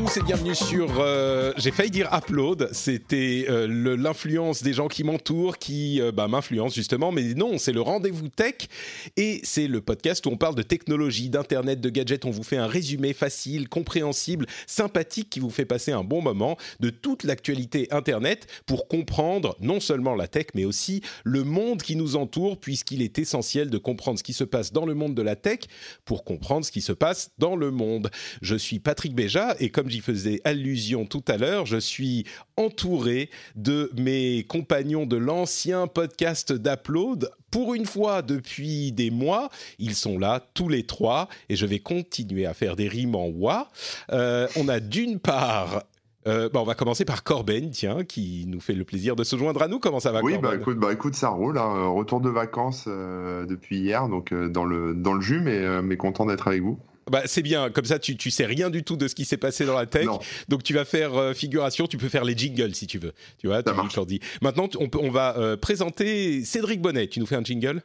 Tous et bienvenue sur. euh, J'ai failli dire Upload. C'était euh, l'influence des gens qui m'entourent qui euh, bah, m'influencent justement, mais non, c'est le rendez-vous tech et c'est le podcast où on parle de technologie, d'internet, de gadgets. On vous fait un résumé facile, compréhensible, sympathique qui vous fait passer un bon moment de toute l'actualité internet pour comprendre non seulement la tech, mais aussi le monde qui nous entoure, puisqu'il est essentiel de comprendre ce qui se passe dans le monde de la tech pour comprendre ce qui se passe dans le monde. Je suis Patrick Béja et comme j'y faisais allusion tout à l'heure, je suis entouré de mes compagnons de l'ancien podcast d'Upload. Pour une fois, depuis des mois, ils sont là tous les trois et je vais continuer à faire des rimes en wa. Euh, on a d'une part. euh, bah, on va commencer par Corben, tiens, qui nous fait le plaisir de se joindre à nous. Comment ça va, Oui, bah écoute, bah écoute, ça roule. hein. Retour de vacances euh, depuis hier, donc euh, dans le dans le jus, mais euh, mais content d'être avec vous. Bah, c'est bien, comme ça tu, tu sais rien du tout de ce qui s'est passé dans la tech, Non. donc tu vas faire euh, figuration, tu peux faire les jingles si tu veux. Tu vois, tu marche. leur dis. Maintenant, tu- on, peut, on va euh, présenter Cédric Bonnet. Tu nous fais un jingle?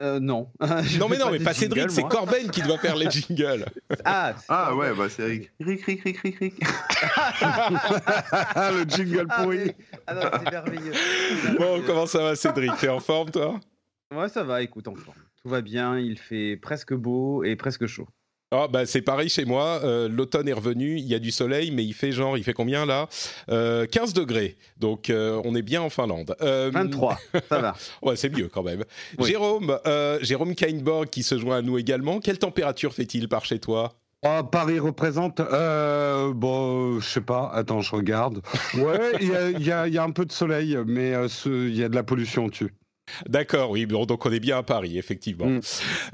Euh, non. Non, mais non, mais pas Cédric, c'est. Corben qui doit faire les jingles. Ah, Ah ouais, bah c'est Rick. Rick, Rick, Rick, Rick, Rick. le jingle ah, pourri. mais- ah non, c'est merveilleux. Bon, comment ça va, Cédric? T'es en forme, toi? Ouais, ça va, écoute, enfant. Tout va bien, il fait presque beau et presque chaud. Ah, bah, c'est pareil chez moi. euh, L'automne est revenu, il y a du soleil, mais il fait genre, il fait combien là? Euh, 15 degrés. Donc, euh, on est bien en Finlande. Euh, 23, ça va. Ouais, c'est mieux quand même. Oui. Jérôme, euh, Jérôme Kainborg qui se joint à nous également. Quelle température fait-il par chez toi? Oh, Paris représente. Euh, bon, je sais pas. Attends, je regarde. Ouais, il y y a- il y a un peu de soleil, mais euh, il y a de la pollution dessus. D'accord, oui, bon, donc on est bien à Paris, effectivement. Mm.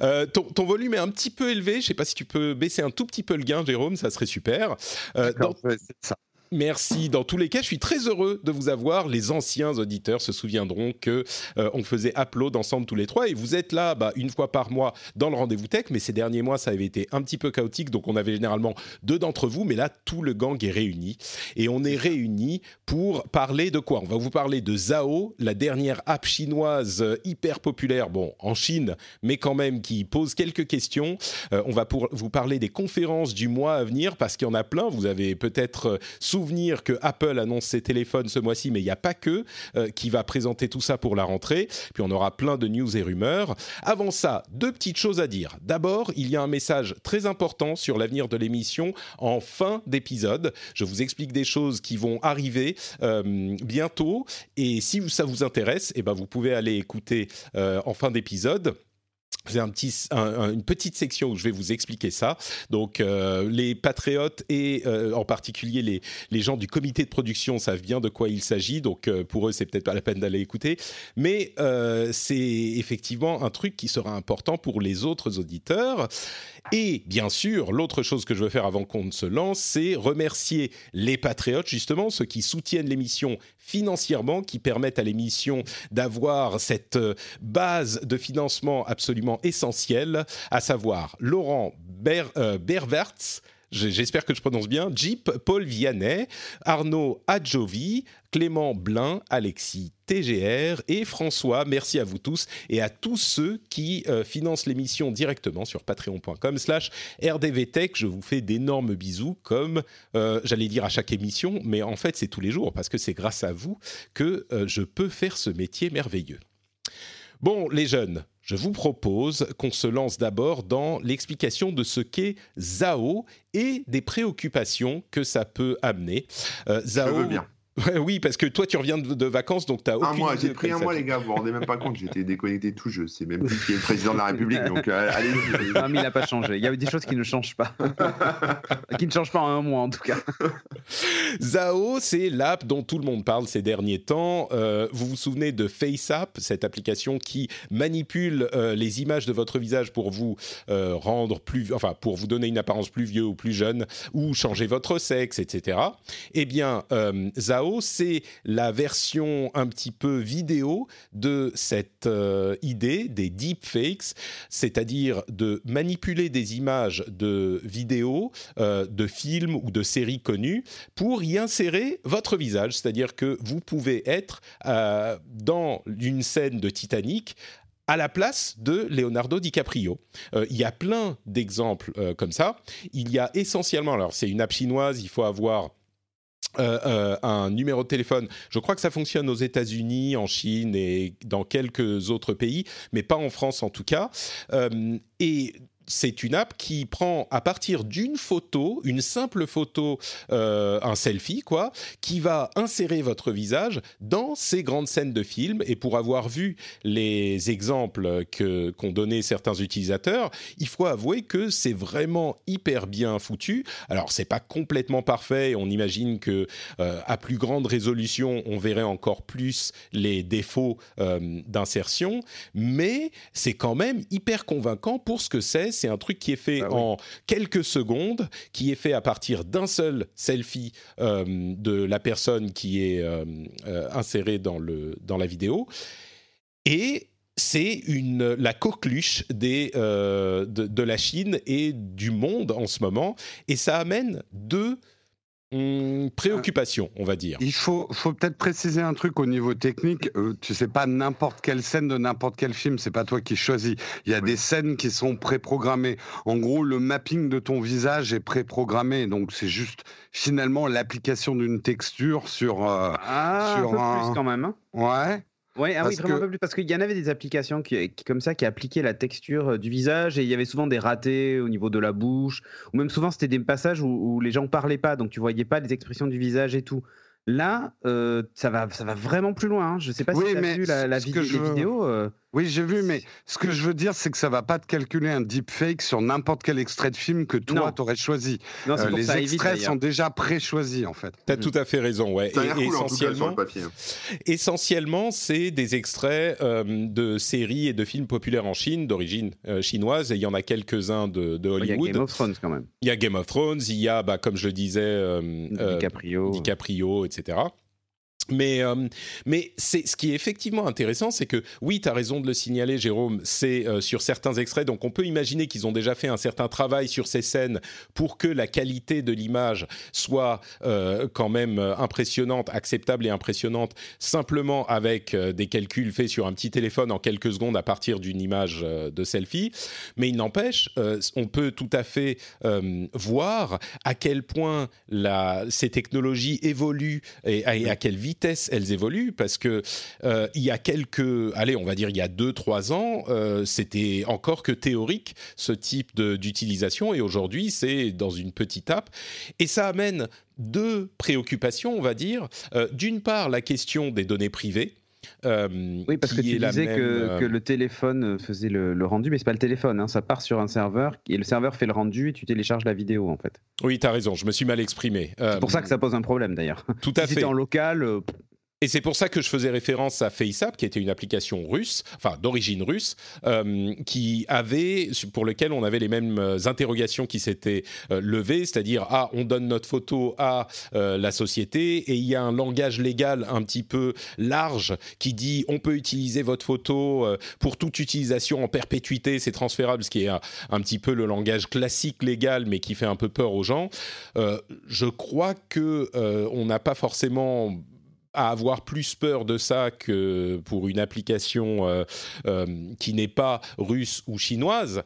Euh, ton, ton volume est un petit peu élevé. Je sais pas si tu peux baisser un tout petit peu le gain, Jérôme, ça serait super. Euh, dans- Ouais, c'est ça. Merci. Dans tous les cas, je suis très heureux de vous avoir. Les anciens auditeurs se souviendront que euh, on faisait upload ensemble tous les trois et vous êtes là bah, une fois par mois dans le rendez-vous tech. Mais ces derniers mois, ça avait été un petit peu chaotique, donc on avait généralement deux d'entre vous. Mais là, tout le gang est réuni et on est réunis pour parler de quoi? On va vous parler de Zao, la dernière app chinoise euh, hyper populaire, bon en Chine, mais quand même qui pose quelques questions. Euh, on va pour vous parler des conférences du mois à venir parce qu'il y en a plein. Vous avez peut-être euh, que Apple annonce ses téléphones ce mois-ci, mais il n'y a pas que euh, qui va présenter tout ça pour la rentrée. Puis on aura plein de news et rumeurs. Avant ça, deux petites choses à dire. D'abord, il y a un message très important sur l'avenir de l'émission en fin d'épisode. Je vous explique des choses qui vont arriver euh, bientôt. Et si ça vous intéresse, eh ben vous pouvez aller écouter euh, en fin d'épisode. C'est un petit, un- un- une petite section où je vais vous expliquer ça. Donc, euh, les patriotes et euh, en particulier les, gens du comité de production savent bien de quoi il s'agit. Donc, euh, pour eux, c'est peut-être pas la peine d'aller écouter. Mais c'est effectivement un truc qui sera important pour les autres auditeurs. Et bien sûr, l'autre chose que je veux faire avant qu'on ne se lance, c'est remercier les patriotes, justement, ceux qui soutiennent l'émission financièrement, qui permettent à l'émission d'avoir cette euh, base de financement absolument essentielle, à savoir Laurent Ber, euh, J'espère que je prononce bien. Jeep, Paul Vianney, Arnaud Adjovi, Clément Blin, Alexis TGR et François. Merci à vous tous et à tous ceux qui euh, financent l'émission directement sur patreon.com slash rdvtech. Je vous fais d'énormes bisous comme euh, j'allais dire à chaque émission, mais en fait c'est tous les jours parce que c'est grâce à vous que euh, je peux faire ce métier merveilleux. Bon, les jeunes, je vous propose qu'on se lance d'abord dans l'explication de ce qu'est Zao et des préoccupations que ça peut amener. Euh, Zao, bien. Oui, parce que toi, tu reviens de, de vacances, donc tu as aucune Un mois, idée j'ai pris un mois, les gars, vous vous rendez même pas compte, j'étais déconnecté de tout jeu. C'est même plus qui est le président de la République, donc euh, allez-y. Non, mais il n'a pas changé. Il y a des choses qui ne changent pas. qui ne changent pas en un mois, en tout cas. Zao, c'est l'app dont tout le monde parle ces derniers temps. Euh, vous vous souvenez de FaceApp, cette application qui manipule euh, les images de votre visage pour vous euh, rendre plus, enfin pour vous donner une apparence plus vieux ou plus jeune, ou changer votre sexe, etc. Eh bien, euh, C'est la version un petit peu vidéo de cette euh, idée des deepfakes, c'est-à-dire de manipuler des images de vidéos, euh, de films ou de séries connues pour y insérer votre visage, c'est-à-dire que vous pouvez être euh, dans une scène de Titanic à la place de Leonardo DiCaprio. Il y a plein d'exemples comme ça. Il y a essentiellement, alors c'est une app chinoise, il faut avoir euh, euh, un numéro de téléphone. Je crois que ça fonctionne aux États-Unis, en Chine et dans quelques autres pays, mais pas en France en tout cas. Euh, et c'est une app qui prend à partir d'une photo, une simple photo, euh, un selfie quoi, qui va insérer votre visage dans ces grandes scènes de films. Et pour avoir vu les exemples que qu'ont donné certains utilisateurs, il faut avouer que c'est vraiment hyper bien foutu. Alors c'est pas complètement parfait. On imagine que euh, à plus grande résolution, on verrait encore plus les défauts euh, d'insertion, mais c'est quand même hyper convaincant pour ce que c'est. C'est un truc qui est fait Ah oui. en quelques secondes, qui est fait à partir d'un seul selfie euh, de la personne qui est euh, euh, insérée dans, le, dans la vidéo. Et c'est une, la coqueluche des, euh, de, de la Chine et du monde en ce moment. Et ça amène deux hum, préoccupations, on va dire. Il faut, faut peut-être préciser un truc au niveau technique. Euh, tu sais pas n'importe quelle scène de n'importe quel film, c'est pas toi qui choisis. Il y a Oui. des scènes qui sont préprogrammées. En gros, le mapping de ton visage est préprogrammé, donc c'est juste finalement l'application d'une texture sur. euh, Ah, Sur un peu un- plus quand même. hein. Ouais. Ouais, ah oui, Parce vraiment que- un peu plus. Parce qu'il y en avait des applications qui, qui, comme ça qui appliquaient la texture euh, du visage et il y avait souvent des ratés au niveau de la bouche ou même souvent c'était des passages où, où les gens parlaient pas donc tu voyais pas les expressions du visage et tout. Là, euh, ça va, ça va vraiment plus loin. hein. Je sais pas Oui, si tu as mais vu la, la ce que vidéo, je les veux- vidéos. euh, Oui, j'ai vu, mais ce que je veux dire, c'est que ça va pas te calculer un deepfake sur n'importe quel extrait de film que toi Non. t'aurais choisi. Non, Euh, les évite, extraits sont déjà pré-choisis en fait. Tu as tout à fait raison, ouais. Et- cool cas essentiellement, hein. essentiellement, c'est des extraits euh, de séries et de films populaires en Chine, d'origine euh, chinoise, et il y en a quelques-uns de, de Il y a Hollywood. Game of Thrones quand même. Il y a Game of Thrones, il y a, bah, comme je le disais, euh, euh, DiCaprio. DiCaprio, etc etc. Mais, euh, mais c'est ce qui est effectivement intéressant, c'est que oui, tu as raison de le signaler, Jérôme, c'est euh, sur certains extraits, donc on peut imaginer qu'ils ont déjà fait un certain travail sur ces scènes pour que la qualité de l'image soit euh, quand même impressionnante, acceptable et impressionnante, simplement avec des calculs faits sur un petit téléphone en quelques secondes à partir d'une image de selfie. Mais il n'empêche, on peut tout à fait voir à quel point ces technologies évoluent et à quelle vitesse elles évoluent, parce que euh, il y a quelques, allez, on va dire il y a deux, trois ans, euh, c'était encore que théorique ce type d'utilisation, et aujourd'hui c'est dans une petite app, et ça amène deux préoccupations, on va dire. Euh, D'une part, la question des données privées. Euh, Oui, parce que tu disais même, que, euh, que le téléphone faisait le, le rendu, mais c'est pas le téléphone, hein, ça part sur un serveur et le serveur fait le rendu et tu télécharges la vidéo en fait. Oui, tu as raison, je me suis mal exprimé. C'est pour ça que ça pose un problème d'ailleurs. Tout à si fait. c'était en local, euh, Et c'est pour ça que je faisais référence à FaceApp, qui était une application russe, enfin d'origine russe, euh, qui avait, pour lequel on avait les mêmes interrogations qui s'étaient euh, levées, c'est-à-dire ah on donne notre photo à euh, la société et il y a un langage légal un petit peu large qui dit on peut utiliser votre photo pour toute utilisation en perpétuité, c'est transférable, ce qui est un, un petit peu le langage classique légal, mais qui fait un peu peur aux gens. Je crois que on n'a pas forcément à avoir plus peur de ça que pour une application euh, euh, qui n'est pas russe ou chinoise.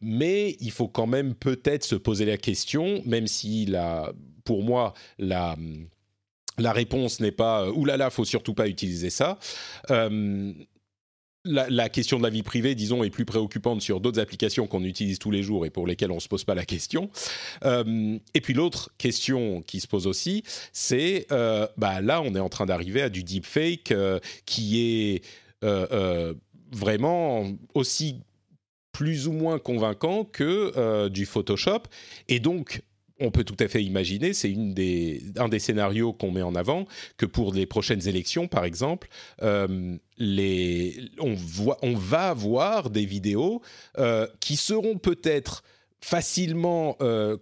Mais il faut quand même peut-être se poser la question, même si la, pour moi la, la réponse n'est pas euh, oulala, faut surtout pas utiliser ça. La, question de la vie privée, disons, est plus préoccupante sur d'autres applications qu'on utilise tous les jours et pour lesquelles on ne se pose pas la question. Euh, et puis l'autre question qui se pose aussi, c'est, euh, bah, là, on est en train d'arriver à du deepfake euh, qui est vraiment aussi plus ou moins convaincant que du Photoshop. Et donc, on peut tout à fait imaginer, c'est un des scénarios qu'on met en avant, que pour les prochaines élections, par exemple, euh, les, on, voit, on va voir des vidéos euh, qui seront peut-être facilement, euh,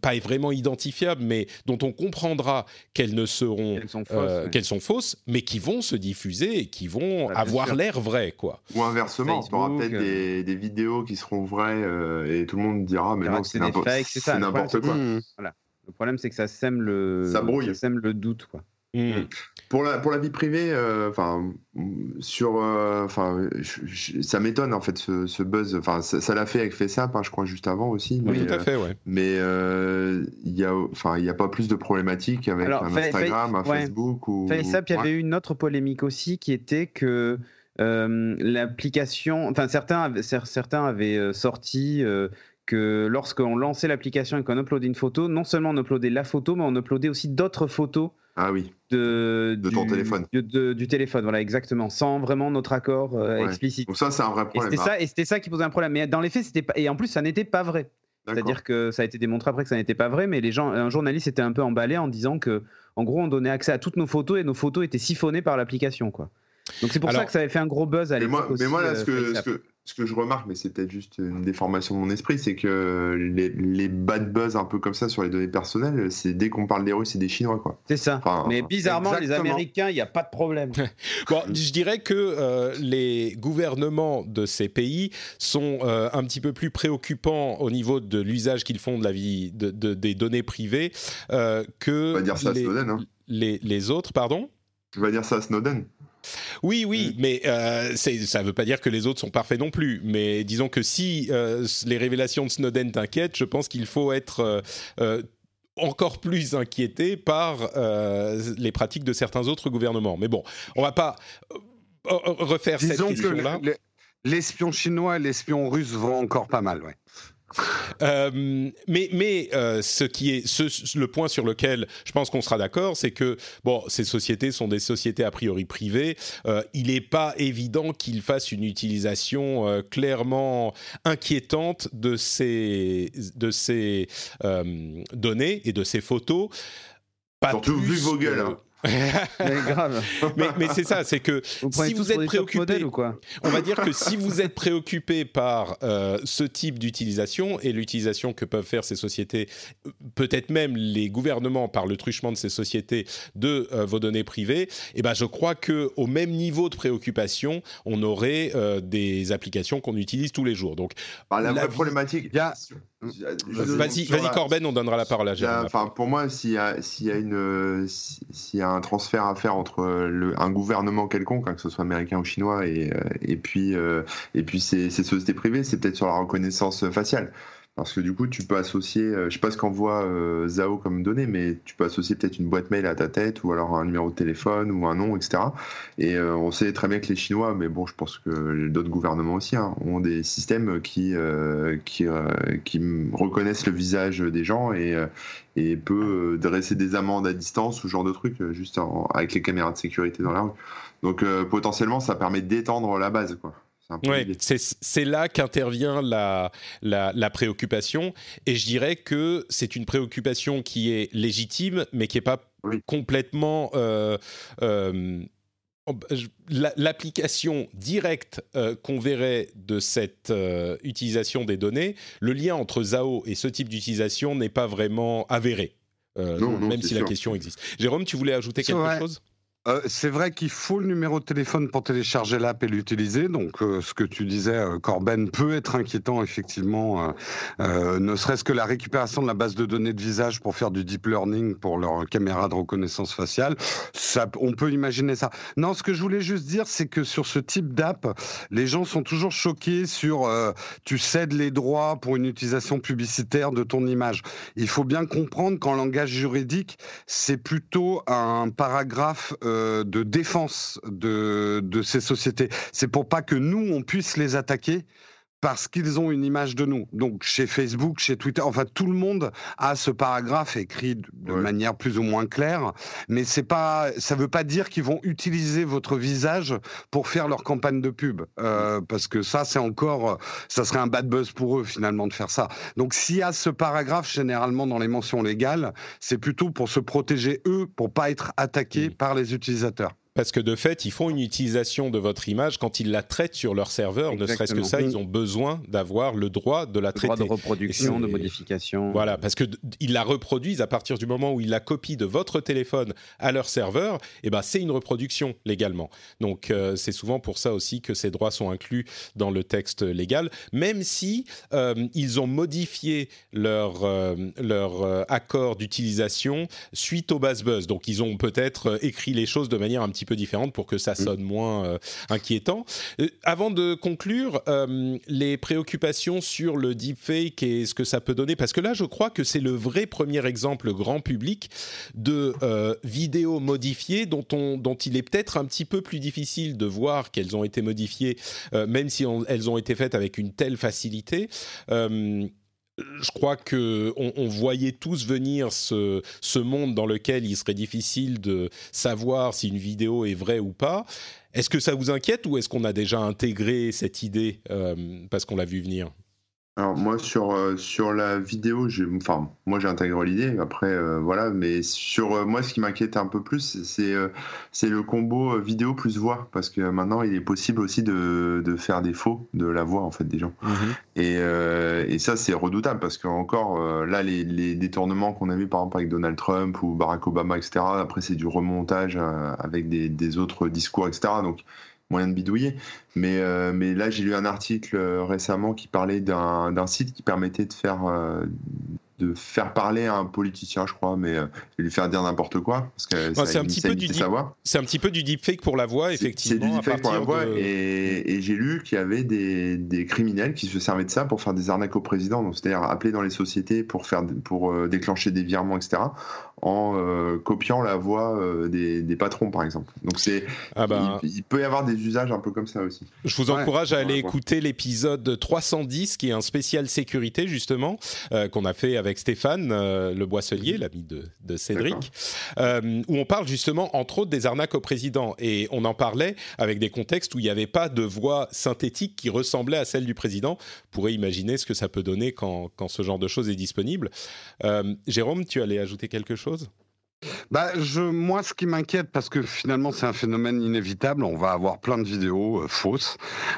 pas vraiment identifiables, mais dont on comprendra qu'elles ne seront, qu'elles sont, fausses, euh, sont, fausses, mais qui vont se diffuser et qui vont bah, avoir l'air vraies, quoi. Ou inversement, on aura peut-être euh, des, vidéos qui seront vraies et tout le monde dira, mais non, c'est n'importe quoi. Voilà. Le problème, c'est que ça sème le, ça brouille. Ça sème le doute, quoi. Mmh. Pour la, pour la vie privée, euh, enfin, sur, euh, enfin, ça m'étonne en fait ce, buzz. Enfin, ça l'a fait avec FaceApp, hein, je crois, juste avant aussi. Mais, oui, tout à fait, ouais. Mais il y a, enfin, il n'y a pas plus de problématiques avec un Instagram, un Facebook ou. FaceApp, il y avait eu une autre polémique aussi qui était que euh, l'application, enfin, certains, certains avaient sorti que lorsqu'on lançait l'application et qu'on uploadait une photo, non seulement on uploadait la photo, mais on uploadait aussi d'autres photos ah oui. De, de ton téléphone. du téléphone, voilà, exactement, sans vraiment notre accord euh, explicite. Donc ça, c'est un vrai problème. Et c'était, ça, et c'était ça qui posait un problème. Mais dans les faits, c'était pas. Et en plus, ça n'était pas vrai. C'est-à-dire que ça a été démontré après que ça n'était pas vrai, mais les gens, un journaliste était un peu emballé en disant que, en gros, on donnait accès à toutes nos photos et nos photos étaient siphonnées par l'application, quoi. Donc c'est pour ça que ça avait fait un gros buzz à l'époque. Mais moi, là, ce euh, que, ce que je remarque, mais c'est peut-être juste une déformation de mon esprit, c'est que les, bad buzz un peu comme ça sur les données personnelles, c'est dès qu'on parle des Russes et des Chinois, quoi. C'est ça. mais bizarrement, les Américains, il n'y a pas de problème. bon, je dirais que euh, les gouvernements de ces pays sont euh, un petit peu plus préoccupants au niveau de l'usage qu'ils font de la vie de, des données privées euh, que dire ça les, Snowden, hein. les, les autres, pardon? Tu vas dire ça à Snowden? Oui, oui, mm. mais euh, ça ne veut pas dire que les autres sont parfaits non plus. Mais disons que si euh, les révélations de Snowden t'inquiètent, je pense qu'il faut être euh, encore plus inquiété par les pratiques de certains autres gouvernements. Mais bon, on va pas refaire cette question-là. L'espion chinois et l'espion russe vont encore pas mal, ouais. Euh, mais mais euh, ce qui est ce, le point sur lequel je pense qu'on sera d'accord, c'est que bon, ces sociétés sont des sociétés a priori privées. Euh, il n'est pas évident qu'ils fassent une utilisation clairement inquiétante de ces de ces données et de ces photos. Pas Surtout vu vos gueules. Hein mais grave. mais, c'est ça, c'est que si vous êtes préoccupé, ou quoi? on va dire que si vous êtes préoccupé par euh, ce type d'utilisation et l'utilisation que peuvent faire ces sociétés, peut-être même les gouvernements par le truchement de ces sociétés de euh, vos données privées, eh ben je crois que au même niveau de préoccupation, on aurait euh, des applications qu'on utilise tous les jours. Donc bah, la, vraie problématique, Vas-y, vas Corben, on donnera la parole à Jérôme. Enfin, pour moi, s'il y, a, s'il y a une, s'il y a un transfert à faire entre le, un gouvernement quelconque, hein, que ce soit américain ou chinois, et, euh, et puis, euh, et puis ces, ces sociétés privées, c'est peut-être sur la reconnaissance faciale. Parce que du coup, tu peux associer, euh, je sais pas ce qu'envoie euh, Zao comme données, mais tu peux associer peut-être une boîte mail à ta tête, ou alors un numéro de téléphone, ou un nom, etc. Et euh, on sait très bien que les Chinois, mais bon, je pense que d'autres gouvernements aussi, hein, ont des systèmes qui, qui, qui reconnaissent le visage des gens et, et peut dresser des amendes à distance, ou genre de trucs, juste avec les caméras de sécurité dans la rue. Donc potentiellement, ça permet d'étendre la base, quoi. Oui, c'est là qu'intervient la, la, préoccupation. Et je dirais que c'est une préoccupation qui est légitime, mais qui n'est pas complètement... Euh, euh, l'application directe euh, qu'on verrait de cette utilisation des données, le lien entre Zao et ce type d'utilisation n'est pas vraiment avéré, même si la question existe. Jérôme, tu voulais ajouter quelque chose? Euh, c'est vrai qu'il faut le numéro de téléphone pour télécharger l'app et l'utiliser. Donc, euh, ce que tu disais, euh, Corben, peut être inquiétant, effectivement, ne serait-ce que la récupération de la base de données de visage pour faire du deep learning pour leur caméra de reconnaissance faciale. Ça, on peut imaginer ça. Non, ce que je voulais juste dire, c'est que sur ce type d'app, les gens sont toujours choqués sur tu cèdes les droits pour une utilisation publicitaire de ton image. Il faut bien comprendre qu'en langage juridique, c'est plutôt un paragraphe de, de défense de, de ces sociétés. C'est pour pas que nous, on puisse les attaquer parce qu'ils ont une image de nous. Donc chez Facebook, chez Twitter, enfin tout le monde a ce paragraphe écrit de manière plus ou moins claire, mais c'est pas, ça veut pas dire qu'ils vont utiliser votre visage pour faire leur campagne de pub, euh, parce que ça c'est encore, ça serait un bad buzz pour eux finalement de faire ça. Donc s'il y a ce paragraphe généralement dans les mentions légales, c'est plutôt pour se protéger eux, pour pas être attaqués par les utilisateurs. Parce que de fait, ils font une utilisation de votre image quand ils la traitent sur leur serveur. Ne serait-ce que ça, ils ont besoin d'avoir le droit de la traiter. Droit de reproduction, de modification. Voilà, parce que ils la reproduisent à partir du moment où ils la copient de votre téléphone à leur serveur. Et eh ben, c'est une reproduction légalement. Donc, euh, c'est souvent pour ça aussi que ces droits sont inclus dans le texte légal, même si euh, ils ont modifié leur euh, leur accord d'utilisation suite au buzz buzz. Donc, ils ont peut-être écrit les choses de manière un petit peu différente pour que ça mm. sonne moins euh, inquiétant. Euh, avant de conclure, euh, les préoccupations sur le deepfake et ce que ça peut donner, parce que là, je crois que c'est le vrai premier exemple grand public de vidéos modifiées dont, on, dont il est peut-être un petit peu plus difficile de voir qu'elles ont été modifiées, même si elles ont été faites avec une telle facilité je crois que on, voyait tous venir ce, monde dans lequel il serait difficile de savoir si une vidéo est vraie ou pas. Est-ce que ça vous inquiète ou est-ce qu'on a déjà intégré cette idée euh, parce qu'on l'a vu venir? Alors moi sur euh, sur la vidéo, j'ai enfin moi j'ai intégré l'idée. Après euh, voilà, mais sur euh, moi ce qui m'inquiète un peu plus, c'est c'est le combo vidéo plus voix parce que maintenant il est possible aussi de, de faire des faux de la voix en fait des gens. Mm-hmm. Et et ça c'est redoutable parce que encore là les, les détournements qu'on a vu par exemple avec Donald Trump ou Barack Obama etc. Après c'est du remontage avec des des autres discours etc. Donc moyen de bidouiller. Mais, euh, mais là, j'ai lu un article euh, récemment qui parlait d'un site qui permettait de faire euh, de faire parler à un politicien, je crois, mais euh, lui faire dire n'importe quoi, parce que c'est un petit peu du un petit peu du deepfake pour la voix, effectivement. C'est du deepfake pour la voix, et, j'ai lu qu'il y avait des, des, criminels qui se servaient de ça pour faire des arnaques au président, c'est-à-dire appeler dans les sociétés pour faire pour déclencher des virements, etc. En euh, copiant la voix des, des, patrons, par exemple. Donc c'est, ah ben, il, peut y avoir des usages un peu comme ça aussi. Je vous encourage à aller écouter l'épisode 310, qui est un spécial sécurité justement qu'on a fait avec Stéphane euh, Le Boisselier, mhm. l'ami de, Cédric, euh, où on parle justement, entre autres, des arnaques au président. Et on en parlait avec des contextes où il n'y avait pas de voix synthétique qui ressemblait à celle du président. Vous pourrez imaginer ce que ça peut donner quand, ce genre de choses est disponible. Euh, Jérôme, tu allais ajouter quelque chose bah, je, moi, ce qui m'inquiète, parce que finalement, c'est un phénomène inévitable, on va avoir plein de vidéos fausses.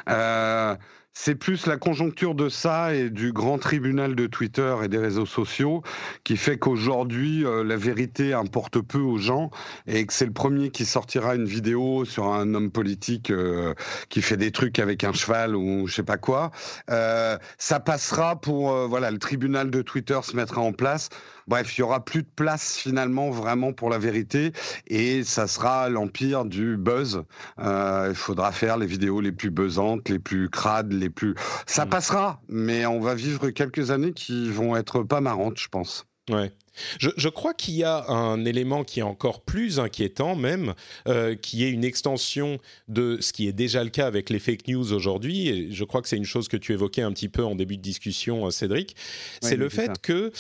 Euh, c'est plus la conjoncture de ça et du grand tribunal de Twitter et des réseaux sociaux qui fait qu'aujourd'hui, euh, la vérité importe peu aux gens et que c'est le premier qui sortira une vidéo sur un homme politique euh, qui fait des trucs avec un cheval ou je sais pas quoi. Euh, ça passera pour, voilà, le tribunal de Twitter se mettra en place. Bref, il y aura plus de place finalement vraiment pour la vérité et ça sera l'empire du buzz. il faudra faire les vidéos les plus buzzantes, les plus crades, les plus. Ça mm. passera, mais on va vivre quelques années qui vont être pas marrantes, je pense. Ouais. Je, crois qu'il y a un élément qui est encore plus inquiétant même, euh, qui est une extension de ce qui est déjà le cas avec les fake news aujourd'hui. Et je crois que c'est une chose que tu évoquais un petit peu en début de discussion, euh, Cédric. C'est le fait que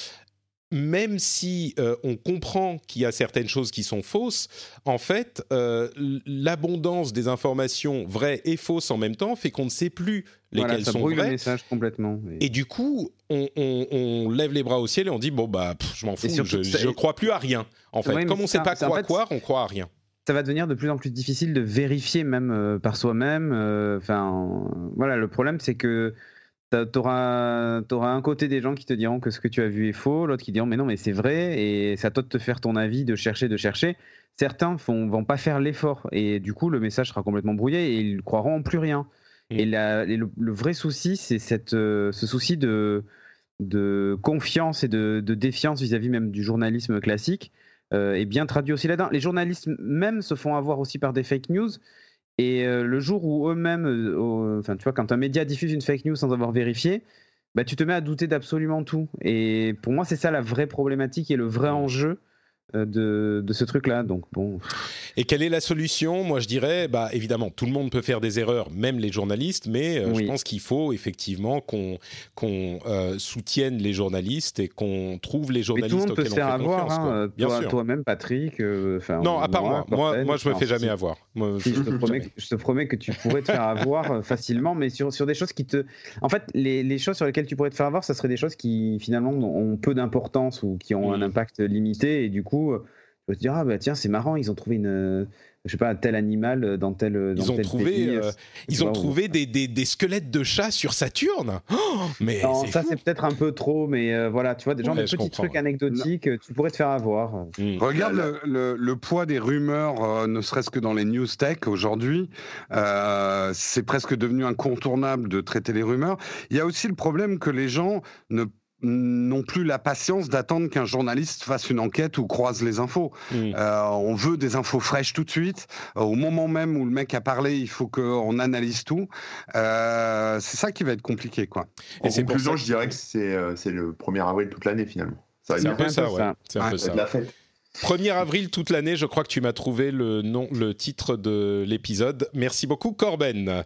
même si euh, on comprend qu'il y a certaines choses qui sont fausses, en fait, euh, l'abondance des informations vraies et fausses en même temps fait qu'on ne sait plus lesquelles ça sont vraies. le message complètement. Et... du coup, on, lève les bras au ciel et on dit bon bah je m'en fous, je, ne crois plus à rien. En fait, comme on ne sait pas quoi croire, on croit à rien. Ça va devenir de plus en plus difficile de vérifier même euh, par soi-même. Enfin, voilà, le problème c'est que tu auras, un côté des gens qui te diront que ce que tu as vu est faux, l'autre qui diront mais non, mais c'est vrai, et c'est à toi de te faire ton avis, de chercher, de chercher. Certains ne vont pas faire l'effort, et du coup, le message sera complètement brouillé, et ils croiront en plus rien. Mm. Et, le, vrai souci, c'est cette, euh, ce souci de, de confiance et de, défiance vis-à-vis même du journalisme classique, euh, est bien traduit aussi là-dedans. Les journalistes même se font avoir aussi par des fake news, et euh, le jour où eux-mêmes, euh, enfin, tu vois, quand un média diffuse une fake news sans avoir vérifié, bah, tu te mets à douter d'absolument tout. Et pour moi, c'est ça la vraie problématique et le vrai enjeu de, de, ce truc-là. Donc bon. Et quelle est la solution? Moi, je dirais, bah évidemment, tout le monde peut faire des erreurs, même les journalistes, mais euh, je pense qu'il faut effectivement qu'on qu'on euh, soutienne les journalistes et qu'on trouve les journalistes mais tout le monde peut se faire avoir, hein, Bien toi, même, Patrick. non, à part moi. Moi, moi, je me fais jamais avoir. Moi, je, te promets, je, te promets, que tu pourrais te faire avoir facilement, mais sur, sur des choses qui te. En fait, les, les, choses sur lesquelles tu pourrais te faire avoir, ça serait des choses qui finalement ont peu d'importance ou qui ont un impact limité et du coup coup, je te dire, ah bah tiens, c'est marrant, ils ont trouvé une, je sais pas, tel animal dans tel. Dans ils ont trouvé, euh, ils ont trouvé des, des, des, squelettes de chats sur Saturne. Oh, mais ça c'est peut-être un peu trop, mais euh, voilà, tu vois, des gens de petits trucs anecdotiques, tu pourrais te faire avoir. Hmm. Regarde le, le, poids des rumeurs, euh, ne serait-ce que dans les news tech aujourd'hui, c'est presque devenu incontournable de traiter les rumeurs. Il y a aussi le problème que les gens ne n'ont plus la patience d'attendre qu'un journaliste fasse une enquête ou croise les infos. Mm. Euh, on veut des infos fraîches tout de suite. Euh, au moment même où le mec a parlé, il faut qu'on analyse tout. Euh, c'est ça qui va être compliqué. Quoi. En conclusion, je dirais que c'est le 1er avril toute l'année finalement. C'est un, peu ça, ouais. C'est un peu ça. 1er avril toute l'année, je crois que tu m'as trouvé le nom, le titre de l'épisode. Merci beaucoup, Corben.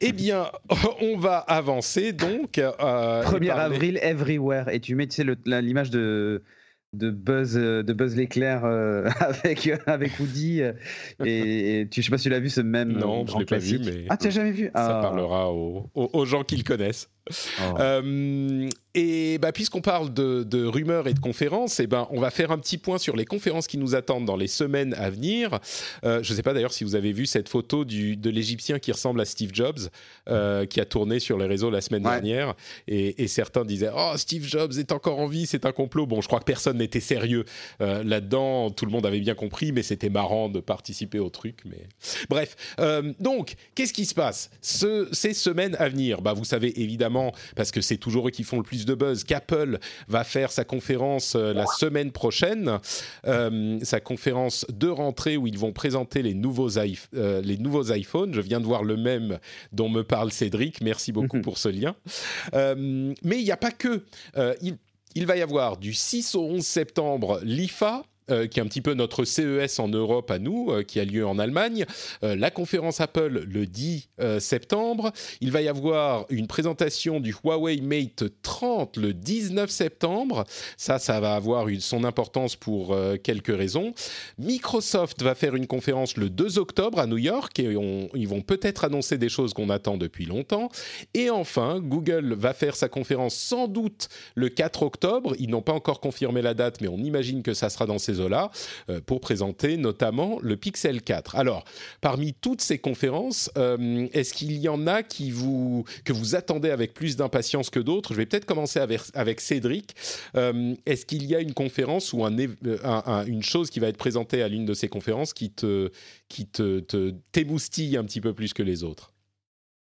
Eh bien, on va avancer donc. 1er avril everywhere. Et tu mets, tu sais, l'image de de Buzz de Buzz l'éclair euh, avec avec Woody et, tu je sais pas si tu l'as vu ce même non je l'ai pas vu mais ah tu n'as jamais vu? ça ah. parlera aux, gens qui le connaissent oh. euh, et bah, puisqu'on parle de, rumeurs et de conférences, et eh ben, on va faire un petit point sur les conférences qui nous attendent dans les semaines à venir. Euh, je ne sais pas d'ailleurs si vous avez vu cette photo du, de l'Égyptien qui ressemble à Steve Jobs, euh, qui a tourné sur les réseaux la semaine dernière. Et, certains disaient Oh, Steve Jobs est encore en vie, c'est un complot. Bon, je crois que personne n'était sérieux là-dedans. Tout le monde avait bien compris, mais c'était marrant de participer au truc. Mais... Bref, donc, qu'est-ce qui se passe Ce, Ces semaines à venir, bah, vous savez évidemment, parce que c'est toujours eux qui font le plus de buzz qu'Apple va faire sa conférence euh, la semaine prochaine, euh, sa conférence de rentrée où ils vont présenter les nouveaux, euh, les nouveaux iPhones. Je viens de voir le même dont me parle Cédric. Merci beaucoup mhm. pour ce lien. mais il n'y a pas que. il, il va y avoir du 6 au 11 septembre l'IFA, euh, qui est un petit peu notre CES en Europe à nous, euh, qui a lieu en Allemagne. Euh, la conférence Apple le 10 septembre. Il va y avoir une présentation du Huawei Mate 30 le 19 septembre. Ça, ça va avoir son importance pour quelques raisons. Microsoft va faire une conférence le 2 octobre à New York et ils vont peut-être annoncer des choses qu'on attend depuis longtemps. Et enfin, Google va faire sa conférence sans doute le 4 octobre. Ils n'ont pas encore confirmé la date, mais on imagine que ça sera dans ces euh, pour présenter notamment le Pixel 4. Alors, parmi toutes ces conférences, euh, est-ce qu'il y en a qui vous, que vous attendez avec plus d'impatience que d'autres? Je vais peut-être commencer avec, avec Cédric. Euh, est-ce qu'il y a une conférence ou un, une chose qui va être présentée à l'une de ces conférences qui te qui te, t'émoustille un petit peu plus que les autres?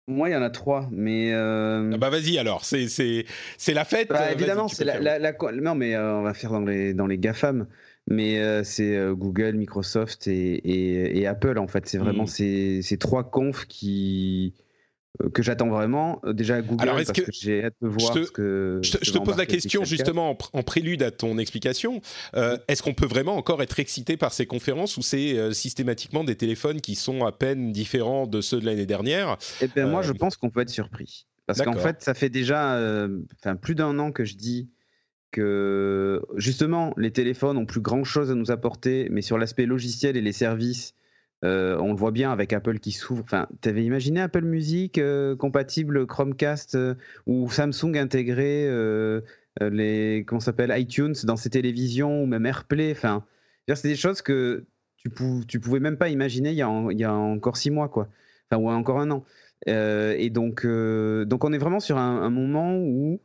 Moi, il y en a trois, mais. Ah bah vas-y alors, c'est c'est la fête. Bah, évidemment, c'est la, la, Non, mais on va faire dans les dans les gafam mais euh, c'est euh, Google, Microsoft et, Apple en fait. C'est vraiment hmm. ces, trois confs qui euh, que j'attends vraiment. Déjà Google parce que, j'ai hâte de voir je te, ce que. Je te, pose la question justement en, prélude à ton explication. Est-ce qu'on peut vraiment encore être excité par ces conférences ou c'est systématiquement des téléphones qui sont à peine différents de ceux de l'année dernière? Eh bien moi je pense qu'on peut être surpris parce qu'en fait ça fait déjà plus d'un an que je dis que justement, les téléphones ont plus grand chose à nous apporter, mais sur l'aspect logiciel et les services, euh, on le voit bien avec Apple qui s'ouvre. Enfin, t'avais imaginé Apple Music euh, compatible Chromecast euh, ou Samsung intégré les comment s'appelle iTunes dans ses télévisions ou même AirPlay. Enfin, c'est des choses que tu, pouvais même pas imaginer il y a, il y a encore six mois, quoi. Enfin, ou encore un an. et donc, donc, on est vraiment sur un moment où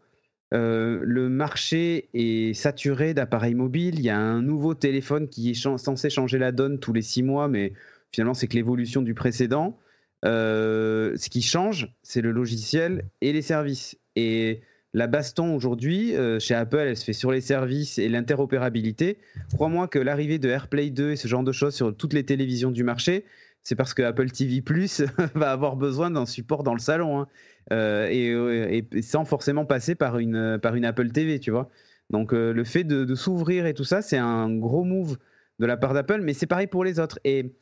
euh, le marché est saturé d'appareils mobiles. Il y a un nouveau téléphone qui est censé changer la donne tous les six mois, mais finalement, c'est que l'évolution du précédent. Euh, ce qui change, c'est le logiciel et les services. Et la baston aujourd'hui, euh, chez Apple, elle se fait sur les services et l'interopérabilité. Crois-moi que l'arrivée de AirPlay 2 et ce genre de choses sur toutes les télévisions du marché, c'est parce que Apple TV Plus va avoir besoin d'un support dans le salon. Hein. Euh, et, sans forcément passer par une, par une Apple TV, tu vois. Donc le fait de, s'ouvrir et tout ça, c'est un gros move de la part d'Apple, mais c'est pareil pour les autres. Et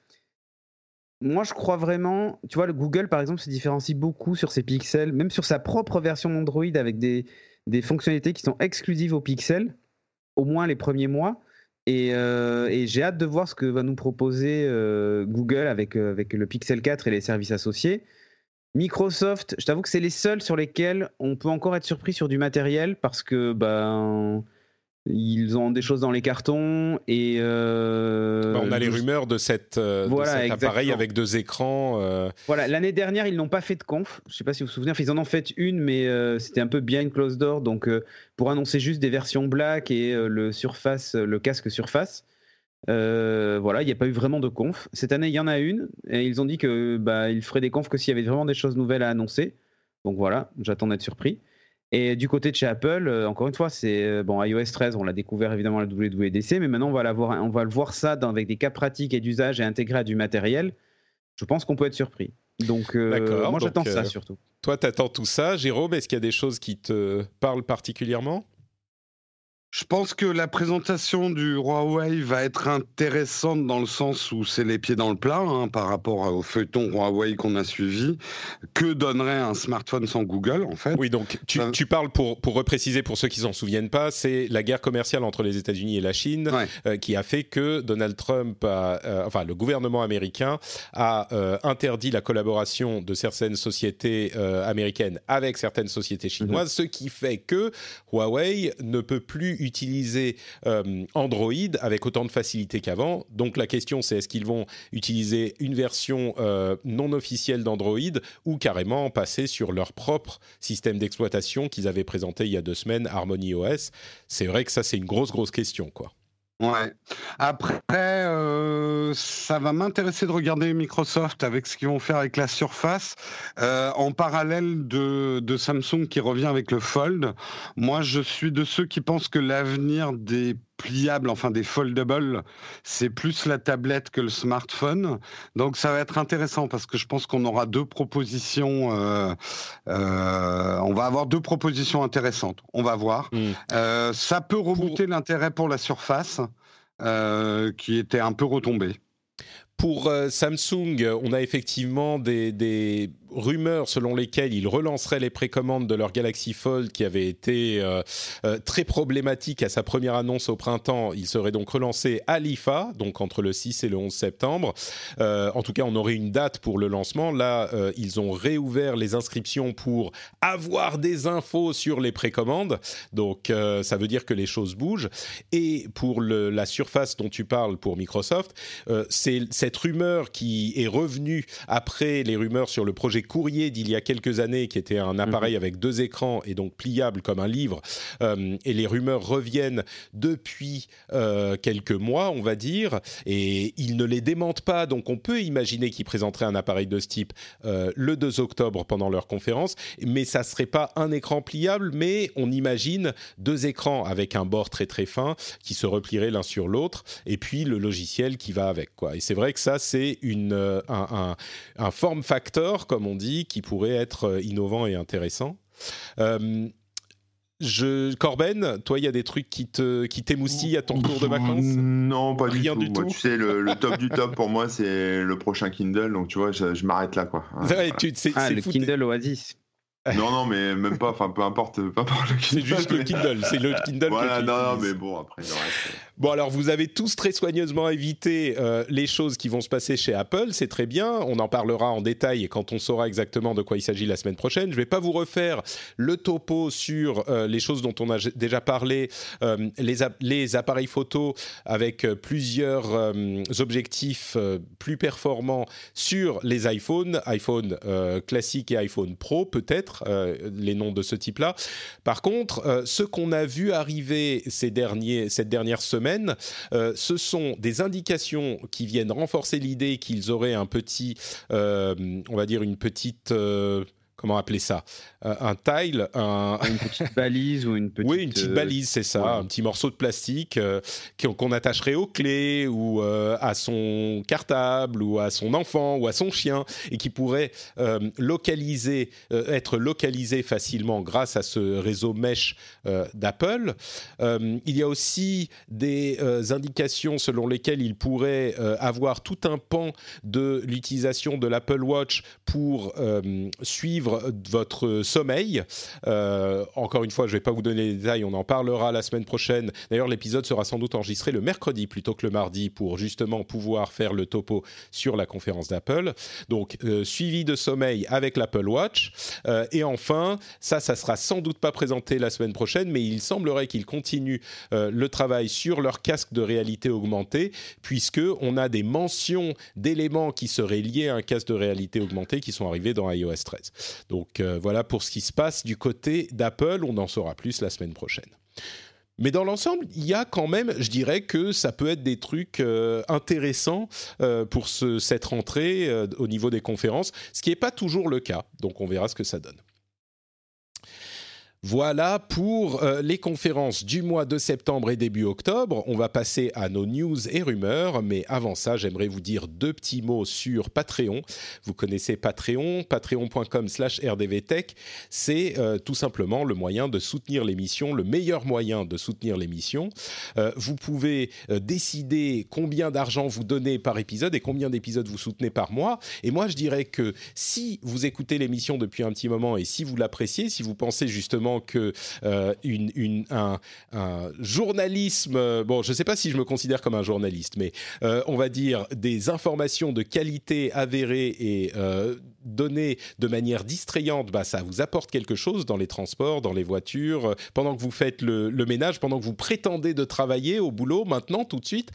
moi, je crois vraiment, tu vois, le Google, par exemple, se différencie beaucoup sur ses pixels, même sur sa propre version d'Android avec des, des, fonctionnalités qui sont exclusives aux pixels, au moins les premiers mois. Et, euh, j'ai hâte de voir ce que va nous proposer euh, Google avec, euh, avec le Pixel 4 et les services associés. Microsoft, je t'avoue que c'est les seuls sur lesquels on peut encore être surpris sur du matériel parce que ben, ils ont des choses dans les cartons et euh, bah, on a les rumeurs de, cette, euh, cet appareil avec deux écrans. Euh. Voilà, l'année dernière ils n'ont pas fait de conf. Je ne sais pas si vous vous souvenez, ils en ont fait une, mais c'était un peu bien closed door, donc pour annoncer juste des versions black et le surface, le casque surface. voilà, il n'y a pas eu vraiment de conf. Cette année, il y en a une, et ils ont dit que bah, ils feraient des confs que s'il y avait vraiment des choses nouvelles à annoncer. Donc voilà, j'attends d'être surpris. Et du côté de chez Apple, euh, encore une fois, c'est euh, bon iOS 13, on l'a découvert évidemment à la WWDC, mais maintenant on va, voir, on va le voir ça avec des cas pratiques et d'usage et intégré à du matériel. Je pense qu'on peut être surpris. Donc euh, moi j'attends ça surtout. Toi, tu attends tout ça. Jérôme, est-ce qu'il y a des choses qui te parlent particulièrement? Je pense que la présentation du Huawei va être intéressante dans le sens où c'est les pieds dans le plat hein, par rapport au feuilleton Huawei qu'on a suivi. Que donnerait un smartphone sans Google en fait? Oui, donc tu, parles pour, pour repréciser pour ceux qui s'en souviennent pas, c'est la guerre commerciale entre les États-Unis et la Chine euh, qui a fait que Donald Trump, euh, enfin le gouvernement américain a euh, interdit la collaboration de certaines sociétés américaines avec certaines sociétés chinoises, mhm. ce qui fait que Huawei ne peut plus utiliser euh, Android avec autant de facilité qu'avant. Donc la question c'est est-ce qu'ils vont utiliser une version euh, non officielle d'Android ou carrément passer sur leur propre système d'exploitation qu'ils avaient présenté il y a deux semaines, Harmony OS. C'est vrai que ça c'est une grosse grosse question quoi. Ouais. Après, euh, ça va m'intéresser de regarder Microsoft avec ce qu'ils vont faire avec la Surface euh, en parallèle de, de, Samsung qui revient avec le Fold. Moi, je suis de ceux qui pensent que l'avenir des pliables, enfin des foldables, c'est plus la tablette que le smartphone. Donc ça va être intéressant parce que je pense qu'on aura deux propositions. Euh, euh, on va avoir deux propositions intéressantes. On va voir. Hmm. Euh, ça peut rebooter l'intérêt pour la surface qui était un peu retombé. Pour Samsung, on a effectivement des, des rumeurs selon lesquelles ils relanceraient les précommandes de leur Galaxy Fold qui avait été euh, euh, très problématique à sa première annonce au printemps. Il serait donc relancé à l'IFA, donc entre le 6 et le 11 septembre. Euh, en tout cas, on aurait une date pour le lancement. Là, ils ont réouvert les inscriptions pour avoir des infos sur les précommandes. Donc, ça veut dire que les choses bougent. Et pour la surface dont tu parles pour Microsoft, c'est cette rumeur qui est revenue après les rumeurs sur le projet courrier d'il y a quelques années, qui était un appareil mhm. avec deux écrans et donc pliable comme un livre, euh, et les rumeurs reviennent depuis euh, quelques mois, on va dire, et ils ne les démentent pas, donc on peut imaginer qu'ils présenteraient un appareil de ce type euh, le 2 octobre pendant leur conférence, mais ça serait pas un écran pliable, mais on imagine deux écrans avec un bord très très fin qui se replierait l'un sur l'autre, et puis le logiciel qui va avec, quoi. Et c'est vrai que ça, c'est une un, un, un form factor, comme on dit, qui pourrait être euh, innovant et intéressant. Euh, je, Corben, toi, il y a des trucs qui te qui t'émoustillent à ton retour de vacances? Non, pas du tout. tu sais, le, top du top pour moi, c'est le prochain Kindle. Donc, tu vois, je, m'arrête là, quoi. ah, le Kindle Oasis. Non, non, mais même pas, enfin peu importe, peu importe le Kindle. C'est juste le Kindle, c'est le Kindle. Voilà, non, non, mais bon, après le reste. Euh. Bon, alors vous avez tous très soigneusement évité euh, les choses qui vont se passer chez Apple, c'est très bien. On en parlera en détail quand on saura exactement de quoi il s'agit la semaine prochaine. Je ne vais pas vous refaire le topo sur euh, les choses dont on a déjà parlé, les, les, appareils photo avec plusieurs objectifs plus performants sur les iPhones, iPhone classique et iPhone Pro peut-être euh, les noms de ce type-là. Par contre, euh, ce qu'on a vu arriver ces derniers, cette dernière semaine, euh, ce sont des indications qui viennent renforcer l'idée qu'ils auraient un petit, on va dire une petite comment appeler ça Un tile, un... une petite balise ou une petite. Oui, une petite balise, c'est ça, un petit morceau de plastique qu'on attacherait aux clés ou à son cartable ou à son enfant ou à son chien et qui pourrait localiser, être localisé facilement grâce à ce réseau mesh d'Apple. il y a aussi des indications selon lesquelles il pourrait avoir tout un pan de l'utilisation de l'Apple Watch pour euh, votre sommeil. Euh, encore une fois, je ne vais pas vous donner les détails, on en parlera la semaine prochaine. D'ailleurs, l'épisode sera sans doute enregistré le mercredi plutôt que le mardi pour justement pouvoir faire le topo sur la conférence d'Apple. Donc, euh, suivi de sommeil avec l'Apple Watch. et enfin, ça, ça sera sans doute pas présenté la semaine prochaine, mais il semblerait qu'ils continuent le travail sur leur casque de réalité augmentée, puisque on a des mentions d'éléments qui seraient liés à un casque de réalité augmentée qui sont arrivés dans iOS 13. Donc euh, voilà pour ce qui se passe du côté d'Apple. On en saura plus la semaine prochaine. Mais dans l'ensemble, il y a quand même, je dirais que ça peut être des trucs euh, intéressants euh, pour cette rentrée au niveau des conférences, ce qui n'est pas toujours le cas. Donc on verra ce que ça donne. Voilà pour euh, les conférences du mois de septembre et début octobre. On va passer à nos news et rumeurs, mais avant ça, j'aimerais vous dire deux petits mots sur Patreon. Vous connaissez Patreon, patreon.com/rdvtech. C'est euh, tout simplement le moyen de soutenir l'émission, le meilleur moyen de soutenir l'émission. Euh, vous pouvez décider combien d'argent vous donnez par épisode et combien d'épisodes vous soutenez par mois. Et moi, je dirais que si vous écoutez l'émission depuis un petit moment et si vous l'appréciez, si vous pensez justement que euh, un, journalisme, bon, je ne sais pas si je me considère comme un journaliste, mais euh, on va dire des informations de qualité avérées et euh, données de manière distrayante, bah, ça vous apporte quelque chose dans les transports, dans les voitures, pendant que vous faites le, ménage, pendant que vous prétendez de travailler au boulot, maintenant, tout de suite,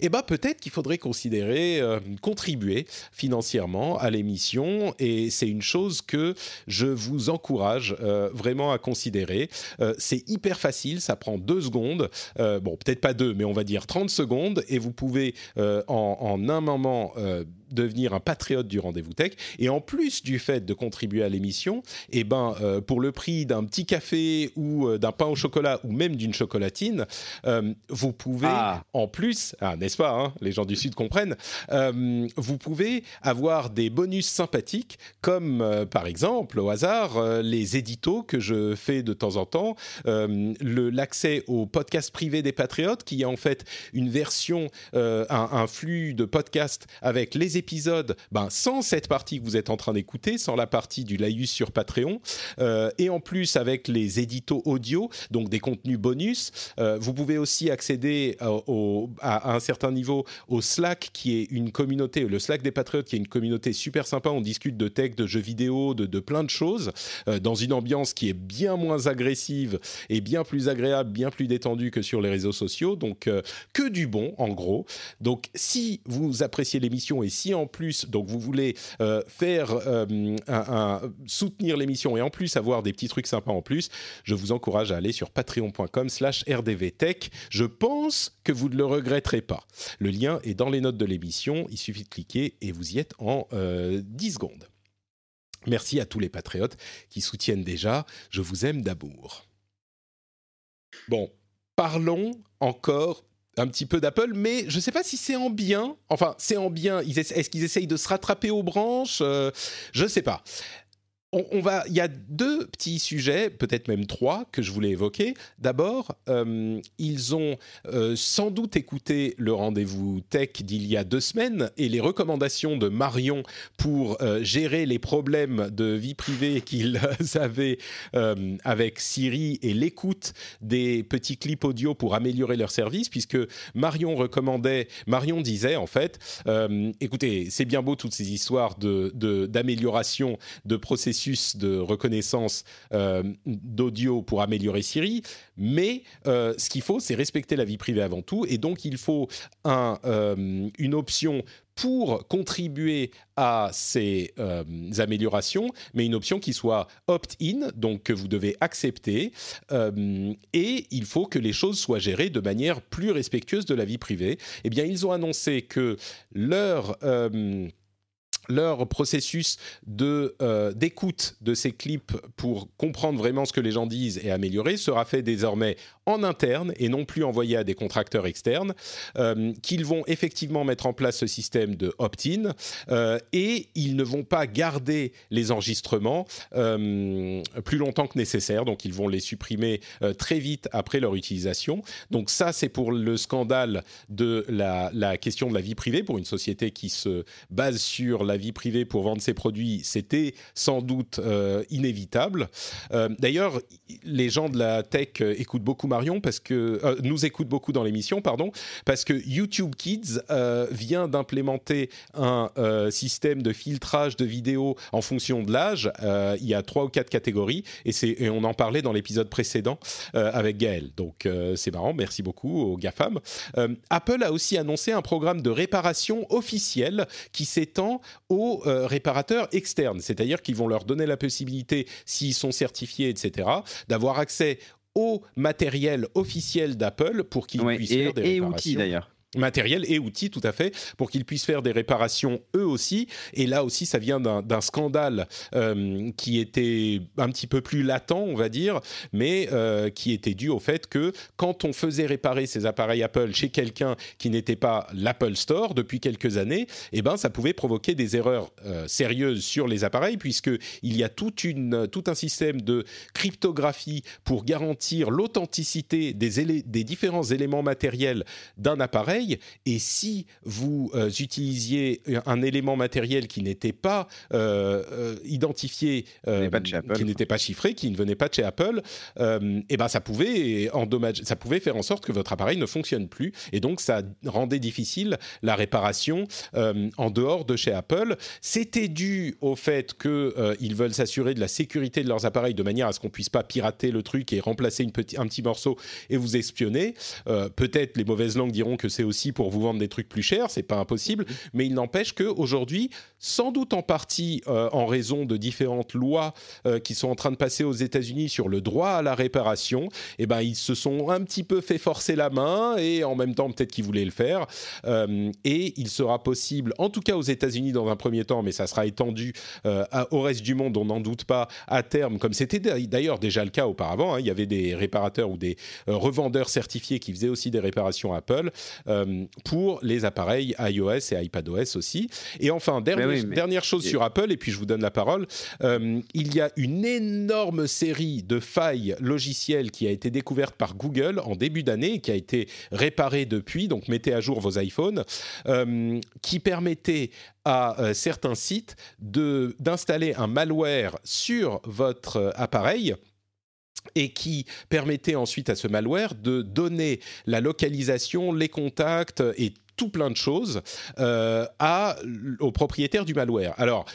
eh bah, peut-être qu'il faudrait considérer contribuer financièrement à l'émission, et c'est une chose que je vous encourage vraiment à considérer. Euh, c'est hyper facile, ça prend deux secondes. Euh, bon, peut-être pas deux, mais on va dire 30 secondes. Et vous pouvez euh, en, un moment devenir un patriote du rendez-vous tech. Et en plus du fait de contribuer à l'émission, et eh ben, euh, pour le prix d'un petit café ou euh, d'un pain au chocolat ou même d'une chocolatine, euh, vous pouvez ah. en plus, ah, n'est-ce pas, hein, les gens du Sud comprennent, vous pouvez avoir des bonus sympathiques comme par exemple au hasard les éditos que je fais de temps en temps, l'accès au podcast privé des patriotes qui est en fait une version, un, un, flux de podcasts avec les épisodes épisode ben, sans cette partie que vous êtes en train d'écouter, sans la partie du laïus sur Patreon, euh, et en plus avec les éditos audio, donc des contenus bonus. Euh, vous pouvez aussi accéder euh, à, un certain niveau au Slack, qui est une communauté, le Slack des Patriotes, qui est une communauté super sympa. On discute de tech, de jeux vidéo, de plein de choses, dans une ambiance qui est bien moins agressive et bien plus agréable, bien plus détendue que sur les réseaux sociaux. Donc, que du bon, en gros. Donc, si vous appréciez l'émission et si en plus, donc vous voulez euh, faire euh, un, soutenir l'émission et en plus avoir des petits trucs sympas en plus, je vous encourage à aller sur patreon.com/slash rdvtech. Je pense que vous ne le regretterez pas. Le lien est dans les notes de l'émission. Il suffit de cliquer et vous y êtes en 10 euh, secondes. Merci à tous les patriotes qui soutiennent déjà. Je vous aime d'amour. Bon, parlons encore un petit peu d'Apple, mais je ne sais pas si c'est en bien. Enfin, c'est en bien. Est-ce qu'ils essayent de se rattraper aux branches? Euh, Je ne sais pas on, va, il y a deux petits sujets, peut-être même trois, que je voulais évoquer. D'abord, euh, ils ont euh, sans doute écouté le rendez-vous tech d'il y a deux semaines et les recommandations de Marion pour euh, gérer les problèmes de vie privée qu'ils avaient avec Siri et l'écoute des petits clips audio pour améliorer leur service, puisque Marion recommandait, Marion disait en fait, écoutez, c'est bien beau toutes ces histoires d'amélioration de, de processus de reconnaissance euh, d'audio pour améliorer Siri, mais euh, ce qu'il faut, c'est respecter la vie privée avant tout, et donc il faut un, euh, une option pour contribuer à ces améliorations, mais une option qui soit opt-in, donc que vous devez accepter, et il faut que les choses soient gérées de manière plus respectueuse de la vie privée. Eh bien, ils ont annoncé que leur leur processus de euh, d'écoute de ces clips pour comprendre vraiment ce que les gens disent et améliorer sera fait désormais en interne et non plus envoyé à des contracteurs externes, euh, qu'ils vont effectivement mettre en place ce système de opt-in euh, et ils ne vont pas garder les enregistrements plus longtemps que nécessaire, donc ils vont les supprimer très vite après leur utilisation. Donc ça, c'est pour le scandale de la, la question de la vie privée pour une société qui se base sur la vie privée pour vendre ses produits, c'était sans doute euh, inévitable. Euh, d'ailleurs, les gens de la tech euh, écoutent beaucoup Parce que nous écoutent beaucoup dans l'émission, pardon, parce que YouTube Kids vient d'implémenter un système de filtrage de vidéos en fonction de l'âge. il y a trois ou quatre catégories et, et on en parlait dans l'épisode précédent avec Gaël. Donc c'est marrant. Merci beaucoup aux GAFAM. Apple a aussi annoncé un programme de réparation officiel qui s'étend aux euh, réparateurs externes, c'est-à-dire qu'ils vont leur donner la possibilité, s'ils sont certifiés, etc., d'avoir accès au matériel officiel d'Apple pour qu'ils puissent faire des réparations. Et outils d'ailleurs matériel et outils tout à fait pour qu'ils puissent faire des réparations eux aussi. Et là aussi ça vient d'un scandale euh, qui était un petit peu plus latent on va dire mais euh, qui était dû au fait que quand on faisait réparer ces appareils Apple chez quelqu'un qui n'était pas l'Apple Store depuis quelques années eh ben ça pouvait provoquer des erreurs euh, sérieuses sur les appareils puisque il y a toute une, tout un système de cryptographie pour garantir l'authenticité des, des différents éléments matériels d'un appareil et si vous euh, utilisiez un élément matériel qui n'était pas euh, euh, identifié, qui n'était pas chiffré, qui ne venait pas de chez Apple, et eh ben ça pouvait endommager, ça pouvait faire en sorte que votre appareil ne fonctionne plus, et donc ça rendait difficile la réparation en dehors de chez Apple. C'était dû au fait qu'ils veulent s'assurer de la sécurité de leurs appareils de manière à ce qu'on puisse pas pirater le truc et remplacer une petit, un petit morceau et vous espionner. Peut-être les mauvaises langues diront que c'est aussi aussi pour vous vendre des trucs plus chers, c'est pas impossible, mais il n'empêche qu'aujourd'hui, sans doute en partie euh, en raison de différentes lois euh, qui sont en train de passer aux États-Unis sur le droit à la réparation, eh ben, ils se sont un petit peu fait forcer la main et en même temps peut-être qu'ils voulaient le faire. Euh, et il sera possible, en tout cas aux États-Unis dans un premier temps, mais ça sera étendu au reste du monde, on n'en doute pas, à terme, comme c'était d'ailleurs déjà le cas auparavant, hein, il y avait des réparateurs ou des revendeurs certifiés qui faisaient aussi des réparations Apple. Pour les appareils iOS et iPadOS aussi. Et enfin, dernière, chose sur Apple, et puis je vous donne la parole, euh, il y a une énorme série de failles logicielles qui a été découverte par Google en début d'année, qui a été réparée depuis, donc mettez à jour vos iPhones, euh, qui permettait à certains sites d'installer un malware sur votre appareil et qui permettait ensuite à ce malware de donner la localisation, les contacts et tout plein de choses euh, à, au propriétaire du malware. Alors,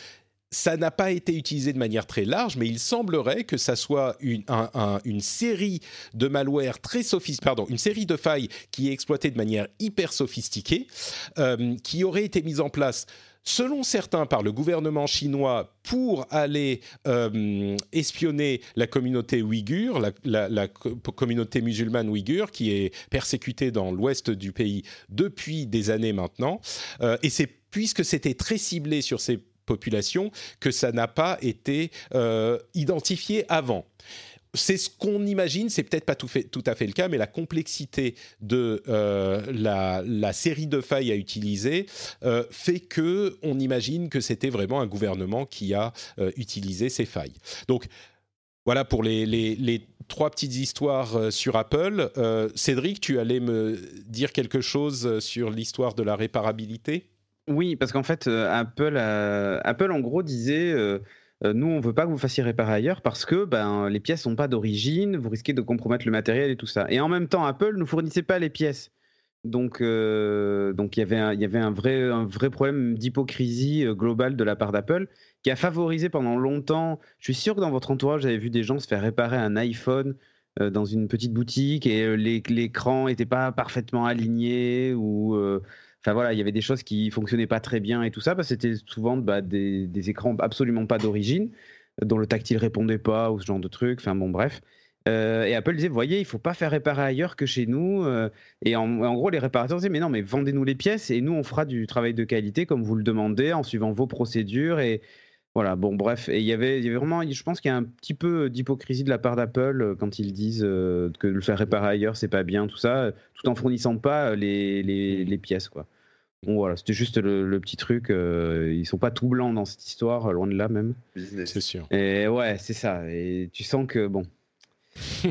ça n'a pas été utilisé de manière très large, mais il semblerait que ça soit une, série de malware très sophistiquée, pardon, une série de failles qui est exploitée de manière hyper sophistiquée, euh, qui aurait été mise en place selon certains par le gouvernement chinois pour aller euh, espionner la communauté ouïghure, la, communauté musulmane ouïghure qui est persécutée dans l'ouest du pays depuis des années maintenant. Euh, et c'est puisque c'était très ciblé sur ces populations que ça n'a pas été euh, identifié avant c'est ce qu'on imagine, c'est peut-être pas tout, à fait le cas, mais la complexité de euh, la, série de failles à utiliser euh, fait que on imagine que c'était vraiment un gouvernement qui a euh, utilisé ces failles. Donc voilà pour les, trois petites histoires sur Apple. Cédric, tu allais me dire quelque chose sur l'histoire de la réparabilité? Oui, parce qu'en fait, Apple, Apple en gros disait euh, nous, on veut pas que vous fassiez réparer ailleurs parce que ben, les pièces sont pas d'origine, vous risquez de compromettre le matériel et tout ça. Et en même temps, Apple ne fournissait pas les pièces. Donc, euh, donc il y avait un, vrai, un vrai problème d'hypocrisie euh, globale de la part d'Apple qui a favorisé pendant longtemps. Je suis sûr que dans votre entourage, vous avez vu des gens se faire réparer un iPhone dans une petite boutique et l'écran n'était pas parfaitement aligné ou Enfin voilà, il y avait des choses qui fonctionnaient pas très bien et tout ça, parce que c'était souvent bah, des, écrans absolument pas d'origine, dont le tactile répondait pas ou ce genre de trucs. Enfin bon, bref. Euh, et Apple disait, voyez, il faut pas faire réparer ailleurs que chez nous. Euh, et en, en, gros, les réparateurs disaient, mais non, mais vendez-nous les pièces et nous, on fera du travail de qualité comme vous le demandez en suivant vos procédures. Et voilà, bon, bref. Et il y avait, il y avait vraiment, je pense qu'il y a un petit peu d'hypocrisie de la part d'Apple euh, quand ils disent que le faire réparer ailleurs, c'est pas bien, tout ça, tout en fournissant pas les, les, les pièces, quoi. Bon voilà, c'était juste le, le, petit truc. Euh, ils sont pas tout blancs dans cette histoire, loin de là même. C'est sûr. Et ouais, c'est ça. Et tu sens que bon,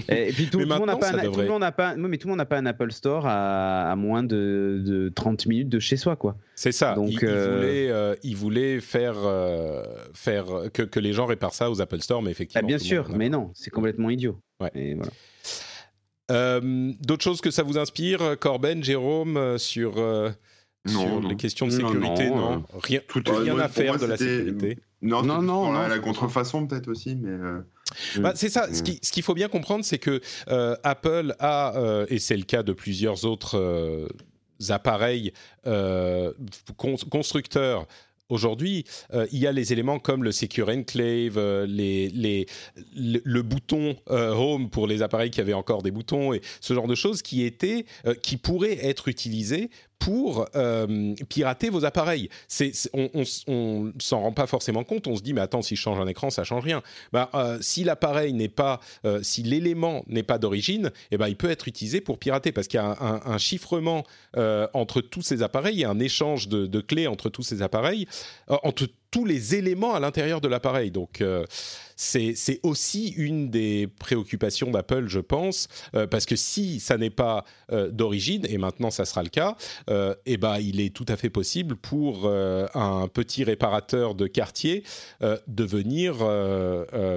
et, puis tout, tout le monde n'a pas, un, tout le monde n'a pas, mais tout le monde n'a pas un Apple Store à, à moins de, de, 30 minutes de chez soi, quoi. C'est ça. Donc, il, euh... il, voulait, euh, il voulait faire, euh, faire que, que, les gens réparent ça aux Apple Store, mais effectivement. Ah, bien sûr, mais non, c'est complètement idiot. Ouais. Et voilà. Euh, D'autres choses que ça vous inspire, Corben, Jérôme, sur non, sur non. les questions de sécurité, non, non? Rien, tout rien moi, à faire moi, de la sécurité. Non, non, non, non. la contrefaçon peut-être aussi, mais. Bah, c'est ça. Ce qu'il ce qu'il faut bien comprendre, c'est que euh, Apple a, euh, et c'est le cas de plusieurs autres euh, appareils con constructeurs. Aujourd'hui, euh, il y a les éléments comme le Secure Enclave, euh, les, les, le, le, bouton euh, Home pour les appareils qui avaient encore des boutons et ce genre de choses qui étaient, qui pourraient être utilisés pour euh, pirater vos appareils. On, on, s'en rend pas forcément compte. On se dit mais attends si je change un écran ça change rien. Bah, euh, si l'appareil n'est pas, euh, si l'élément n'est pas d'origine, eh ben il peut être utilisé pour pirater parce qu'il y a un, chiffrement entre tous ces appareils et un échange de, clés entre tous ces appareils, tous les éléments à l'intérieur de l'appareil. Donc, euh, c'est aussi une des préoccupations d'Apple, je pense, euh, parce que si ça n'est pas euh, d'origine, et maintenant ça sera le cas, et ben, il est tout à fait possible pour un petit réparateur de quartier de venir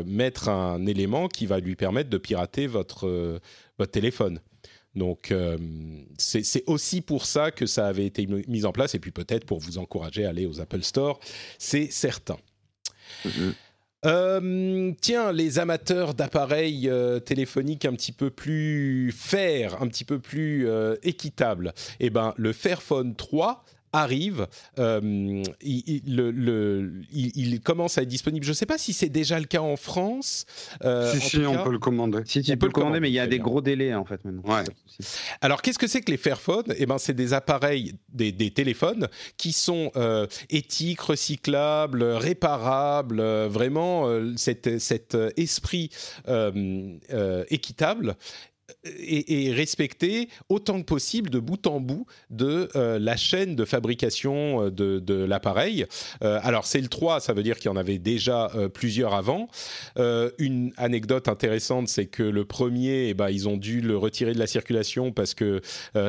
mettre un élément qui va lui permettre de pirater votre, votre téléphone. Donc euh, c'est aussi pour ça que ça avait été mis en place et puis peut-être pour vous encourager à aller aux Apple Store, c'est certain. Mm -hmm. Euh, tiens, les amateurs d'appareils euh, téléphoniques un petit peu plus fair, un petit peu plus euh, équitables, eh ben, le Fairphone 3 arrive, euh, il, il, le, le, il, il, commence à être disponible. Je ne sais pas si c'est déjà le cas en France. Euh, si, si, on cas, peut le commander. Si, si, on peut le commander, mais il y a des gros délais en fait maintenant. Ouais. Alors, qu'est-ce que c'est que les Fairphone Eh ben, c'est des appareils, des, des, téléphones qui sont euh, éthiques, recyclables, réparables, euh, vraiment cet, cet esprit équitable et, et, respecter autant que possible de bout en bout de euh, la chaîne de fabrication de, de l'appareil. Euh, alors c'est le 3, ça veut dire qu'il y en avait déjà euh, plusieurs avant. une anecdote intéressante, c'est que le premier, eh ben, ils ont dû le retirer de la circulation parce que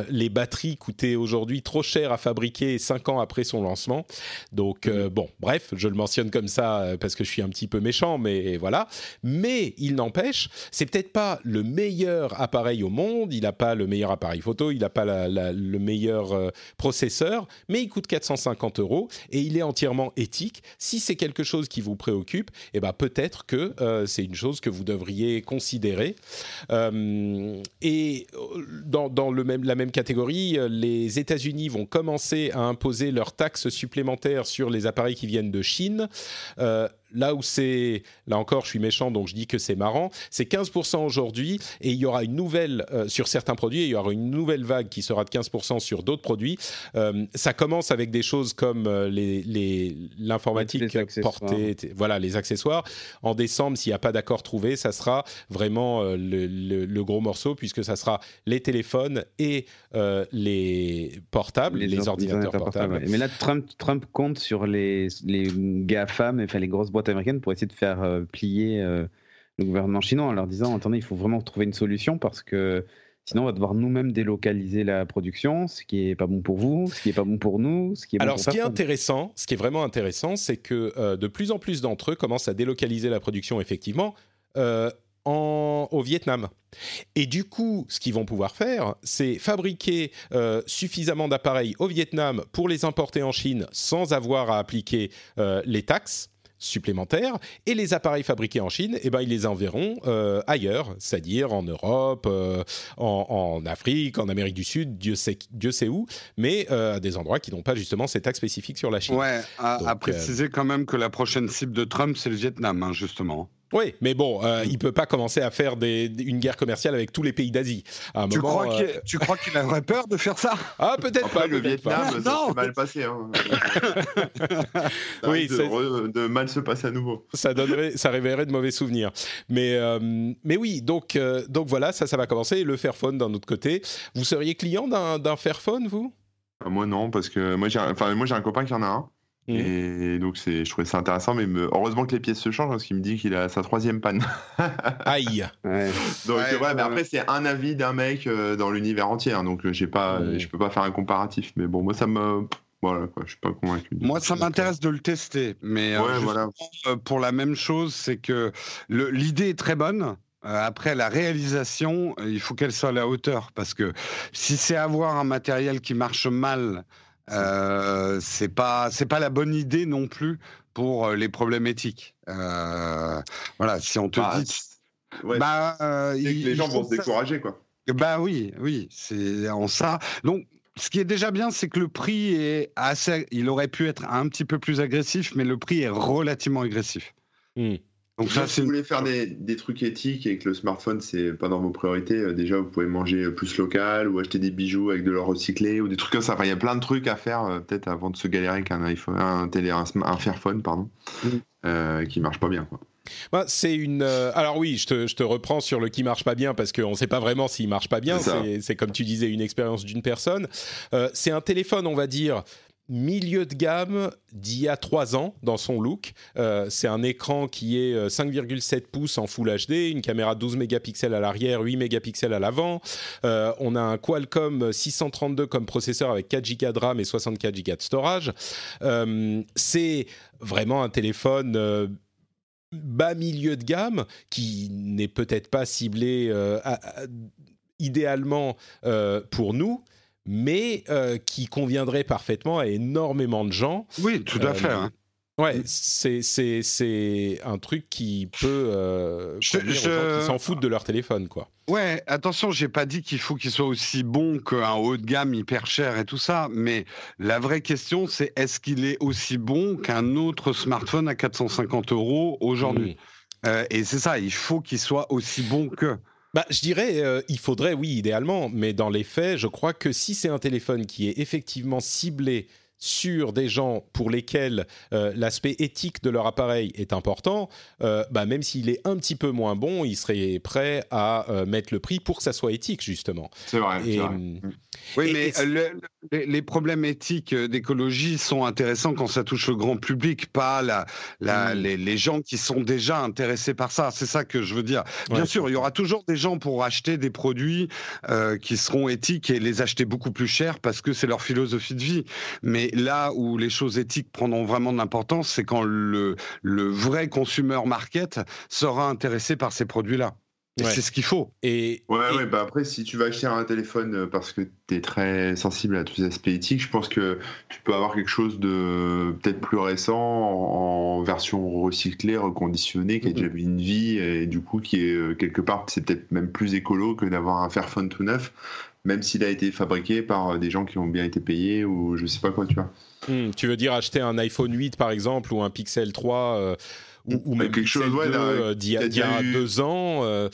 les batteries coûtaient aujourd'hui trop cher à fabriquer 5 ans après son lancement. Donc bon, bref, je le mentionne comme ça parce que je suis un petit peu méchant, mais voilà. Mais il n'empêche, c'est peut-être pas le meilleur appareil au monde, il n'a pas le meilleur appareil photo, il n'a pas le meilleur euh, processeur, mais il coûte 450 euros et il est entièrement éthique. Si c'est quelque chose qui vous préoccupe, eh ben peut-être que euh, c'est une chose que vous devriez considérer. Euh, et dans, la même catégorie, les États-Unis vont commencer à imposer leurs taxes supplémentaires sur les appareils qui viennent de Chine. Là où c'est, là encore, je suis méchant, donc je dis que c'est marrant, c'est 15% aujourd'hui, et il y aura une nouvelle, euh, sur certains produits, il y aura une nouvelle vague qui sera de 15% sur d'autres produits. Euh, ça commence avec des choses comme euh, les, les, l'informatique portée, voilà, les accessoires. En décembre, s'il n'y a pas d'accord trouvé, ça sera vraiment le, le, le, gros morceau, puisque ça sera les téléphones et les portables, les, les ordinateurs portables. portables. Mais là, Trump, Trump compte sur les, les GAFAM, enfin les grosses boîtes américaine pour essayer de faire euh, plier euh, le gouvernement chinois en leur disant attendez, il faut vraiment trouver une solution parce que sinon on va devoir nous-mêmes délocaliser la production, ce qui est pas bon pour vous, ce qui est pas bon pour nous, ce qui est bon Alors, pour ce qui est intéressant, ce qui est vraiment intéressant, c'est que euh, de plus en plus d'entre eux commencent à délocaliser la production effectivement. Euh, en, au Vietnam. Et du coup, ce qu'ils vont pouvoir faire, c'est fabriquer euh, suffisamment d'appareils au Vietnam pour les importer en Chine sans avoir à appliquer les taxes supplémentaires et les appareils fabriqués en Chine, eh ben, ils les enverront euh, ailleurs, c'est-à-dire en Europe, euh, en, en, Afrique, en Amérique du Sud, Dieu sait, Dieu sait où, mais euh, à des endroits qui n'ont pas justement ces taxes spécifiques sur la Chine. Ouais, à, Donc, à préciser quand même que la prochaine cible de Trump, c'est le Vietnam, hein, justement. Oui, mais bon, euh, il peut pas commencer à faire des, une guerre commerciale avec tous les pays d'Asie. Tu, moment, crois qu'il, tu crois qu'il aurait peur de faire ça? Ah, peut-être pas. le peut-être Vietnam, pas. ça Non. s'est mal passé. Hein. Oui, de, c'est- re- de mal se passer à nouveau. ça donnerait, ça révélerait de mauvais souvenirs. Mais, euh, mais oui, donc, euh, donc voilà, ça, ça va commencer. Et le Fairphone d'un autre côté. Vous seriez client d'un, d'un Fairphone, vous? Ah, Moi non, parce que moi j'ai, enfin moi j'ai un copain qui en a un. Mhm. Et donc c'est, je trouvais ça intéressant, mais me- heureusement que les pièces se changent parce qu'il me dit qu'il a sa troisième panne. Aïe. Ouais. Donc Ouais, ouais, mais après c'est un avis d'un mec euh, dans l'univers entier, hein, donc euh, j'ai pas, Mhm. je peux pas faire un comparatif. Mais bon, moi ça me, voilà quoi, je suis pas convaincu. Moi, ça m'intéresse de le tester, mais euh, Ouais, justement, voilà. pour la même chose, c'est que l'idée est très bonne. Après la réalisation, il faut qu'elle soit à la hauteur parce que si c'est avoir un matériel qui marche mal, euh, c'est pas c'est pas la bonne idée non plus pour euh, les problèmes éthiques. Euh, voilà, si on te Bah, dit, ouais, bah, euh, que les il gens vont se décourager quoi. bah oui, oui, c'est en ça. Donc, ce qui est déjà bien, c'est que le prix est assez. Il aurait pu être un petit peu plus agressif, mais le prix est relativement agressif. Hmm. Donc Ça, si vous voulez faire des, des trucs éthiques et que le smartphone c'est pas dans vos priorités, euh, déjà vous pouvez manger plus local ou acheter des bijoux avec de l'or recyclé ou des trucs comme ça. Enfin, il y a plein de trucs à faire euh, peut-être avant de se galérer avec un iPhone, un télé, un, un Fairphone pardon, Mm. euh, qui marche pas bien quoi. Bah, c'est une. euh, alors oui, je te, je te reprends sur le qui marche pas bien parce qu'on ne sait pas vraiment s'il marche pas bien. C'est comme tu disais une expérience d'une personne. Euh, c'est un téléphone, on va dire milieu de gamme d'il y a trois ans dans son look. Euh, c'est un écran qui est euh, 5,7 pouces en Full HD, une caméra 12 mégapixels à l'arrière, 8 mégapixels à l'avant. Euh, on a un Qualcomm 632 comme processeur avec 4 Go de RAM et 64 Go de storage. Euh, c'est vraiment un téléphone euh, bas milieu de gamme qui n'est peut-être pas ciblé euh, idéalement euh, pour nous, mais euh, qui conviendrait parfaitement à énormément de gens. Oui, tout Euh, à fait. hein. Ouais, c'est un truc qui peut euh, Je- je- gens qui s'en foutent de leur téléphone, quoi. Ouais, attention, j'ai pas dit qu'il faut qu'il soit aussi bon qu'un haut de gamme hyper cher et tout ça, mais la vraie question, c'est est-ce qu'il est aussi bon qu'un autre smartphone à 450 euros aujourd'hui? Euh, Et c'est ça, il faut qu'il soit aussi bon que. Bah, je dirais, euh, il faudrait, oui, idéalement, mais dans les faits, je crois que si c'est un téléphone qui est effectivement ciblé sur des gens pour lesquels euh, l'aspect éthique de leur appareil est important, euh, bah, même s'il est un petit peu moins bon, ils seraient prêts à euh, mettre le prix pour que ça soit éthique, justement. C'est vrai. Et, c'est vrai. Oui, Et- mais et- le- les, problèmes éthiques d'écologie sont intéressants quand ça touche le grand public, pas la, la- Mm. les, les gens qui sont déjà intéressés par ça. C'est ça que je veux dire. Bien Ouais, sûr, il y aura toujours des gens pour acheter des produits qui seront éthiques et les acheter beaucoup plus cher parce que c'est leur philosophie de vie. Mais là où les choses éthiques prendront vraiment de l'importance, c'est quand le, le vrai consumer market sera intéressé par ces produits-là. Et Ouais. c'est ce qu'il faut. et, Ouais, et- ouais, bah après, si tu vas acheter un téléphone euh, parce que tu es très sensible à tous les aspects éthiques, je pense que tu peux avoir quelque chose de peut-être plus récent en, en version recyclée, reconditionnée, qui a Mhm. déjà vu une vie et du coup qui est euh, quelque part, c'est peut-être même plus écolo que d'avoir un Fairphone tout neuf, même s'il a été fabriqué par euh, des gens qui ont bien été payés ou je sais pas quoi, tu vois. hum, tu veux dire acheter un iPhone 8, par exemple, ou un Pixel 3, euh, ou, même quelque chose, ouais, 2 là, euh, d'il y a, y eu- deux ans. euh,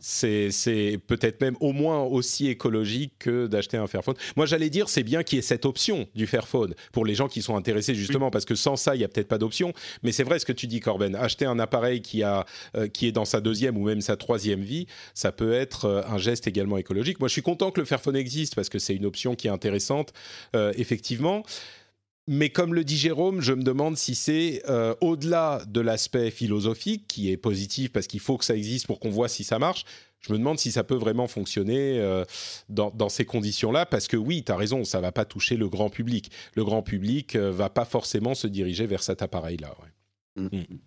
C'est ouais. peut-être même au moins aussi écologique que d'acheter un Fairphone. Moi, j'allais dire, c'est bien qu'il y ait cette option du Fairphone pour les gens qui sont intéressés justement, parce que sans ça, il n'y a peut-être pas d'option. Mais c'est vrai ce que tu dis, Corben. Acheter un appareil qui, a, euh, qui est dans sa deuxième ou même sa troisième vie, ça peut être un geste également écologique. Moi, je suis content que le Fairphone existe parce que c'est une option qui est intéressante, euh, effectivement. Mais comme le dit Jérôme, je me demande si c'est euh, au-delà de l'aspect philosophique, qui est positif parce qu'il faut que ça existe pour qu'on voit si ça marche, je me demande si ça peut vraiment fonctionner euh, dans, dans ces conditions-là, parce que oui, tu as raison, ça va pas toucher le grand public. Le grand public euh, va pas forcément se diriger vers cet appareil-là. ouais. Mm. Mm.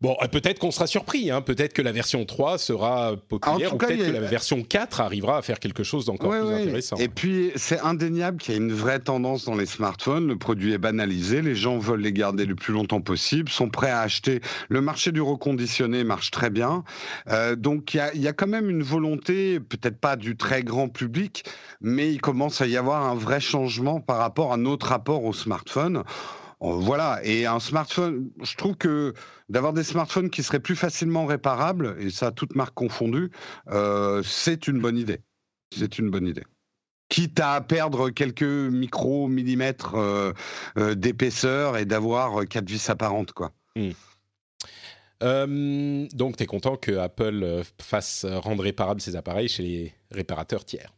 Bon, euh, peut-être qu'on sera surpris, hein. peut-être que la version 3 sera populaire, ou peut-être a- que la version 4 arrivera à faire quelque chose d'encore Ouais, plus ouais. intéressant. Et puis, c'est indéniable qu'il y a une vraie tendance dans les smartphones. Le produit est banalisé, les gens veulent les garder le plus longtemps possible, sont prêts à acheter. Le marché du reconditionné marche très bien. Euh, donc, il y y a quand même une volonté, peut-être pas du très grand public, mais il commence à y avoir un vrai changement par rapport à notre rapport au smartphone. Voilà, et un smartphone, je trouve que d'avoir des smartphones qui seraient plus facilement réparables, et ça, toute marque confondue, euh, c'est une bonne idée. C'est une bonne idée. Quitte à perdre quelques micro-millimètres euh, euh, d'épaisseur et d'avoir quatre vis apparentes, quoi. Hmm. donc, tu es content que Apple fasse rendre réparables ses appareils chez les réparateurs tiers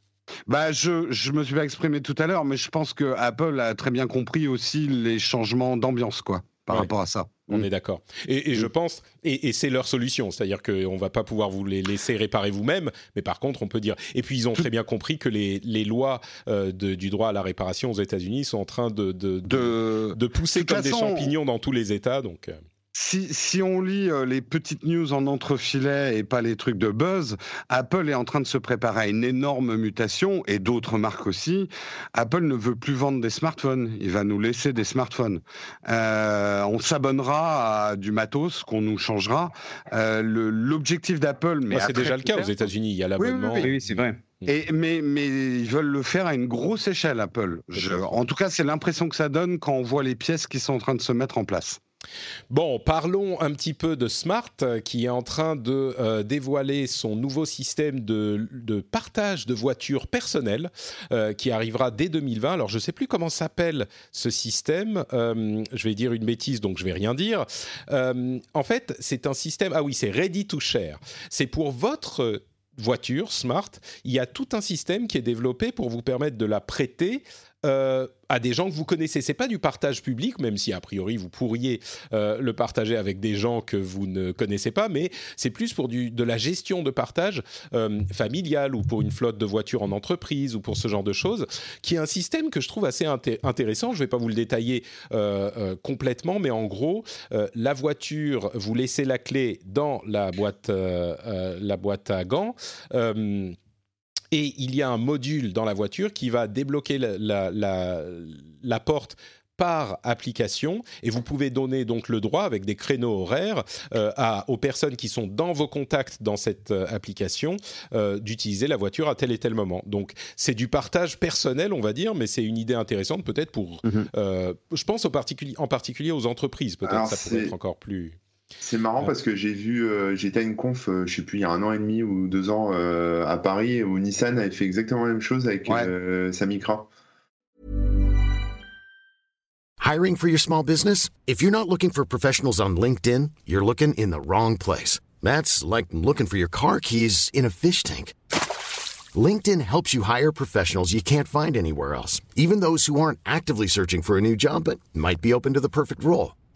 bah, je, je me suis pas exprimé tout à l'heure, mais je pense que Apple a très bien compris aussi les changements d'ambiance, quoi, par rapport à ça. On mm. est d'accord. Et, je mm. pense, et, c'est leur solution, c'est-à-dire qu'on va pas pouvoir vous les laisser réparer vous-même, mais par contre, on peut dire. Et puis, ils ont très bien compris que les, les lois euh, de, du droit à la réparation aux États-Unis sont en train de, de, de, pousser comme des champignons dans tous les États. Donc. Si, si, on lit euh, les petites news en entrefilet et pas les trucs de buzz, Apple est en train de se préparer à une énorme mutation et d'autres marques aussi. Apple ne veut plus vendre des smartphones, il va nous laisser des smartphones. Euh, on s'abonnera à du matos qu'on nous changera. Euh, L'objectif d'Apple, mais c'est déjà le cas aux États-Unis, il y a l'abonnement. Oui, oui, c'est vrai. Et, mais, mais ils veulent le faire à une grosse échelle, Apple. en tout cas, c'est l'impression que ça donne quand on voit les pièces qui sont en train de se mettre en place. Bon, parlons un petit peu de Smart qui est en train de euh, dévoiler son nouveau système de, partage de voitures personnelles euh, qui arrivera dès 2020. Alors, je ne sais plus comment s'appelle ce système. Euh, je vais dire une bêtise, donc je vais rien dire. en fait, c'est un système. Ah oui, c'est Ready to Share. C'est pour votre voiture smart, il y a tout un système qui est développé pour vous permettre de la prêter euh, à des gens que vous connaissez. C'est pas du partage public, même si a priori vous pourriez euh, le partager avec des gens que vous ne connaissez pas, mais c'est plus pour du, de la gestion de partage euh, familial ou pour une flotte de voitures en entreprise ou pour ce genre de choses, qui est un système que je trouve assez intéressant. Je vais pas vous le détailler complètement, mais en gros, la voiture, vous laissez la clé dans la boîte, la boîte à gants et il y a un module dans la voiture qui va débloquer la, la, porte par application et vous pouvez donner donc le droit avec des créneaux horaires euh, à, aux personnes qui sont dans vos contacts dans cette euh, application euh, d'utiliser la voiture à tel et tel moment. Donc c'est du partage personnel on va dire, mais c'est une idée intéressante peut-être pour, mhm. je pense en particulier aux entreprises peut-être ça pourrait être encore plus. C'est marrant parce que j'ai vu, euh, j'étais à une conf, euh, je sais plus, il y a un an et demi ou deux ans euh, à Paris où Nissan avait fait exactement la même chose avec ouais. sa Micra. Hiring for your small business? If you're not looking for professionals on LinkedIn, you're looking in the wrong place. That's like looking for your car keys in a fish tank. LinkedIn helps you hire professionals you can't find anywhere else, even those who aren't actively searching for a new job but might be open to the perfect role.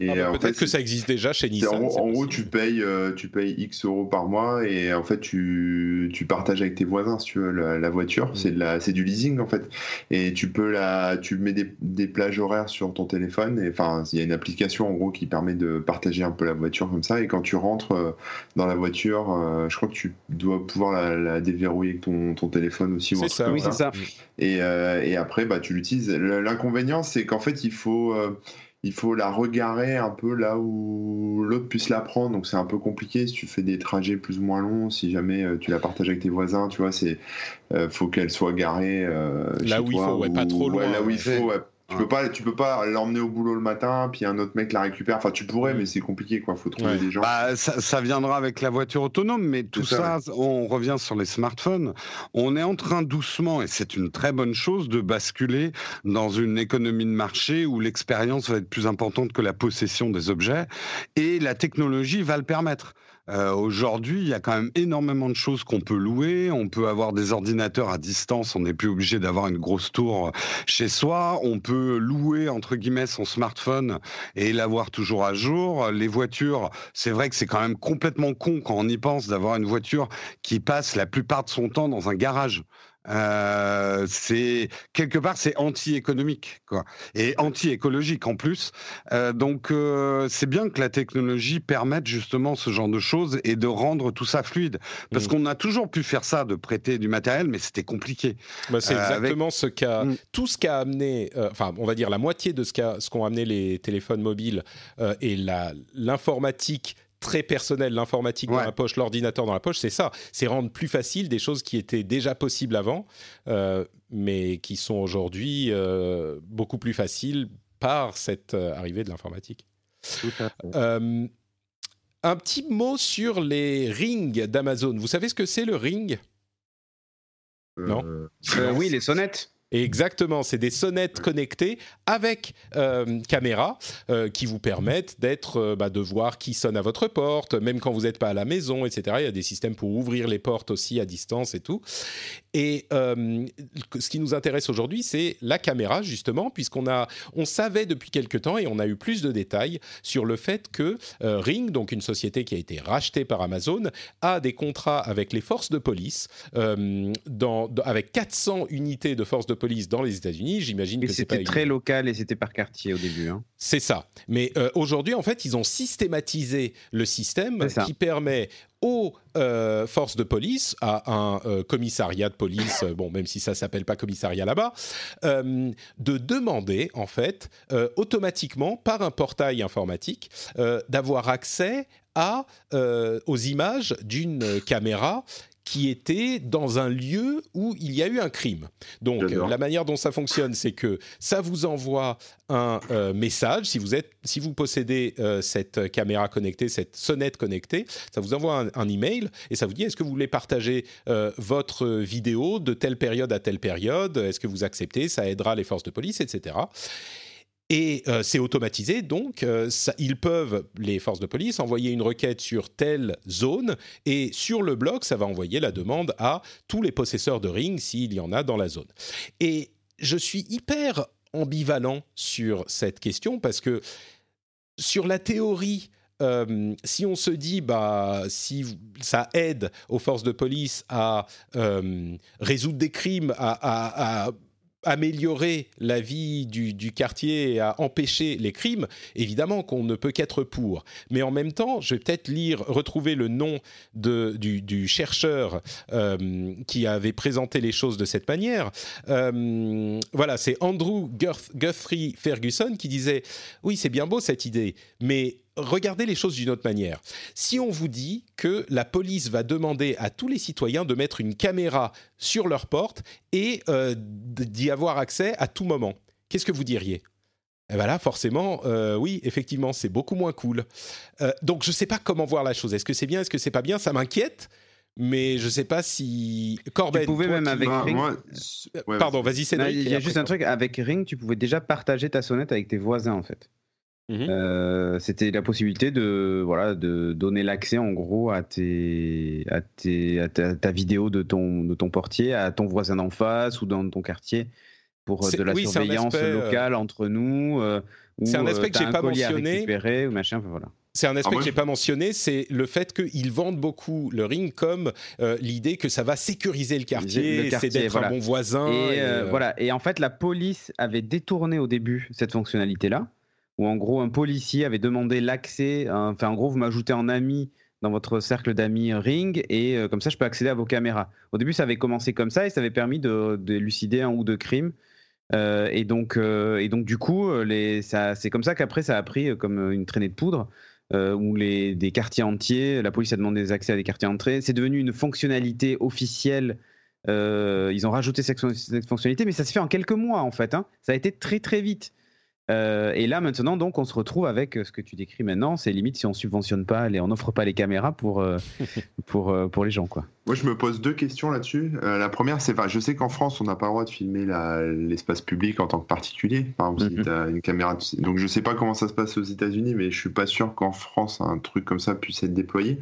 Et ah bah, peut-être que ça existe déjà chez Nissan. En, gros, tu payes, euh, tu payes X euros par mois et en fait, tu, tu partages avec tes voisins, si tu veux, la, voiture. Mm. C'est du leasing, en fait. Et tu peux la, tu mets des, des plages horaires sur ton téléphone. Enfin, il y a une application, en gros, qui permet de partager un peu la voiture comme ça. Et quand tu rentres euh, dans la voiture, euh, je crois que tu dois pouvoir la, déverrouiller avec ton, ton téléphone aussi. C'est ça, oui, c'est ça. Et, et après, bah, tu l'utilises. L'inconvénient, c'est qu'en fait, il faut il faut la regarer un peu là où l'autre puisse la prendre. Donc c'est un peu compliqué si tu fais des trajets plus ou moins longs. Si jamais euh, tu la partages avec tes voisins, tu vois, c'est euh, faut qu'elle soit garée euh, là où il faut, ouais, pas trop loin. là où il faut, tu peux pas, tu peux pas l'emmener au boulot le matin, puis un autre mec la récupère. Enfin, tu pourrais, mais c'est compliqué, quoi. Faut trouver des gens. Bah, ça, viendra avec la voiture autonome, mais tout ça, on revient sur les smartphones. On est en train doucement, et c'est une très bonne chose, de basculer dans une économie de marché où l'expérience va être plus importante que la possession des objets, et la technologie va le permettre. Euh, aujourd'hui, il y a quand même énormément de choses qu'on peut louer. On peut avoir des ordinateurs à distance. On n'est plus obligé d'avoir une grosse tour chez soi. On peut louer entre guillemets son smartphone et l'avoir toujours à jour. Les voitures, c'est vrai que c'est quand même complètement con quand on y pense d'avoir une voiture qui passe la plupart de son temps dans un garage. Euh, c'est quelque part c'est anti-économique quoi et anti-écologique en plus. Euh, donc euh, c'est bien que la technologie permette justement ce genre de choses et de rendre tout ça fluide parce Mm. qu'on a toujours pu faire ça de prêter du matériel mais c'était compliqué. Bah, c'est avec- exactement ce qu'a Mm. tout ce qu'a amené, enfin on va dire la moitié de ce qu'a ce qu'ont amené les téléphones mobiles et la l'informatique très personnelle, l'informatique dans la poche, l'ordinateur dans la poche, c'est ça, c'est rendre plus facile des choses qui étaient déjà possibles avant, euh, mais qui sont aujourd'hui euh, beaucoup plus faciles par cette euh, arrivée de l'informatique. Un petit mot sur les rings d'Amazon. Vous savez ce que c'est le ring? Non? Oui, les sonnettes. Exactement, c'est des sonnettes connectées avec euh, caméra euh, qui vous permettent d'être, euh, bah, de voir qui sonne à votre porte, même quand vous n'êtes pas à la maison, etc. Il y a des systèmes pour ouvrir les portes aussi à distance et tout. Et euh, ce qui nous intéresse aujourd'hui, c'est la caméra justement, puisqu'on a, on savait depuis quelque temps et on a eu plus de détails sur le fait que Ring, donc une société qui a été rachetée par Amazon, a des contrats avec les forces de police, avec 400 unités de forces de police dans les États-Unis. J'imagine que c'était très local et c'était par quartier au début. hein. c'est ça. Mais euh, aujourd'hui, en fait, ils ont systématisé le système qui permet aux euh, forces de police, à un euh, commissariat de police, bon, même si ça s'appelle pas commissariat là-bas, euh, de demander, en fait, automatiquement, par un portail informatique, d'avoir accès à, aux images d'une caméra qui était dans un lieu où il y a eu un crime. Donc, euh, la manière dont ça fonctionne, c'est que ça vous envoie un euh, message. Si vous, êtes, si vous possédez euh, cette caméra connectée, cette sonnette connectée, ça vous envoie un, un email et ça vous dit est-ce que vous voulez partager euh, votre vidéo de telle période à telle période? Est-ce que vous acceptez? Ça aidera les forces de police, etc. Et euh, c'est automatisé, donc euh, ils peuvent, les forces de police, envoyer une requête sur telle zone, et sur le bloc, ça va envoyer la demande à tous les possesseurs de ring s'il y en a dans la zone. Et je suis hyper ambivalent sur cette question parce que sur la théorie, euh, si on se dit bah si ça aide aux forces de police à résoudre des crimes, à améliorer la vie du, quartier et à empêcher les crimes, évidemment qu'on ne peut qu'être pour. Mais en même temps, je vais peut-être lire, retrouver le nom de, du, chercheur euh, qui avait présenté les choses de cette manière. Euh, voilà, c'est Andrew Guth- Guthrie Ferguson qui disait Oui, c'est bien beau cette idée, mais regardez les choses d'une autre manière. Si on vous dit que la police va demander à tous les citoyens de mettre une caméra sur leur porte et euh, d'y avoir accès à tout moment, qu'est-ce que vous diriez? Eh ben là, forcément, euh, oui, effectivement, c'est beaucoup moins cool. Euh, donc, je ne sais pas comment voir la chose. Est-ce que c'est bien? Est-ce que c'est pas bien? Ça m'inquiète, mais je ne sais pas si. Corben, Tu pouvais toi même avec Ring- moi, ouais, Pardon, vas-y, Cédric. Il y a juste un truc, avec Ring, tu pouvais déjà partager ta sonnette avec tes voisins en fait. Mhm. Euh, C'était la possibilité de, voilà, de donner l'accès en gros à, tes, à, tes, à ta, ta vidéo de ton, de ton portier à ton voisin d'en face ou dans ton quartier pour euh, de la oui, surveillance aspect, euh, locale entre nous. euh, ou, c'est un aspect euh, que j'ai pas mentionné. récupérer ou machin, enfin, voilà. C'est un aspect Ah, moi, que j'ai pas mentionné, c'est le fait qu'ils vendent beaucoup le ring comme euh, l'idée que ça va sécuriser le quartier, c'est d'être voilà. un bon voisin. Et, et, euh, euh, voilà. Et en fait, la police avait détourné au début cette fonctionnalité-là, où en gros, un policier avait demandé l'accès. Enfin, en gros, vous m'ajoutez en ami dans votre cercle d'amis Ring, et euh, comme ça, je peux accéder à vos caméras. Au début, ça avait commencé comme ça, et ça avait permis de, d'élucider un ou deux crimes. Euh, et, donc, euh, et donc, du coup, c'est comme ça qu'après, ça a pris comme une traînée de poudre. où les, des quartiers entiers, la police a demandé des accès à des quartiers entiers. C'est devenu une fonctionnalité officielle ils ont rajouté cette fonctionnalité, mais ça se fait en quelques mois en fait. hein. Ça a été très très vite. Euh, et là maintenant, donc, on se retrouve avec euh, ce que tu décris maintenant. C'est limite si on subventionne pas, les, on n'offre pas les caméras pour euh, pour euh, pour les gens quoi. Moi, je me pose deux questions là-dessus. Euh, la première, c'est, enfin, je sais qu'en France, on n'a pas le droit de filmer l'espace public en tant que particulier. Par exemple, si Mhm. tu as une caméra. de- Donc, je sais pas comment ça se passe aux États-Unis, mais je suis pas sûr qu'en France, un truc comme ça puisse être déployé.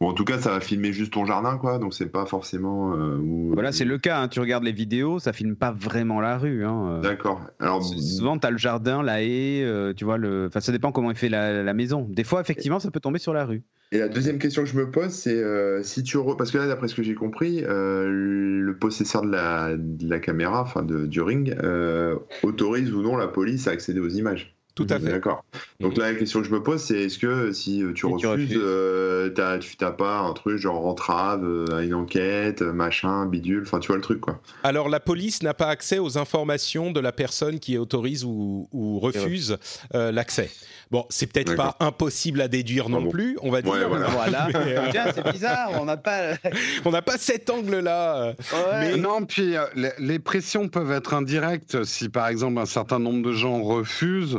Bon, en tout cas, ça va filmer juste ton jardin, quoi. Donc, c'est pas forcément. euh, où- Voilà, c'est le cas. hein. Tu regardes les vidéos, ça filme pas vraiment la rue. hein. Euh, D'accord. Alors, Souvent, tu as le jardin, la haie, euh, tu vois, le... enfin, ça dépend comment est fait la, la maison. Des fois, effectivement, ça peut tomber sur la rue. Et la deuxième question que je me pose, c'est euh, si tu parce que là, d'après ce que j'ai compris, euh, le possesseur de la, de la caméra, enfin de, du ring, euh, autorise ou non la police à accéder aux images. Tout à fait. D'accord. Donc là, la question que je me pose, c'est est-ce que si tu refuses, euh, tu n'as pas un truc genre entrave à une enquête, machin, bidule, enfin tu vois le truc quoi. Alors la police n'a pas accès aux informations de la personne qui autorise ou, ou refuse l'accès. Bon, c'est peut-être pas impossible à déduire non plus, on va dire. voilà. Tiens, c'est bizarre, on n'a pas. on n'a pas cet angle-là. Mais... Non, puis les pressions peuvent être indirectes. Si par exemple un certain nombre de gens refusent,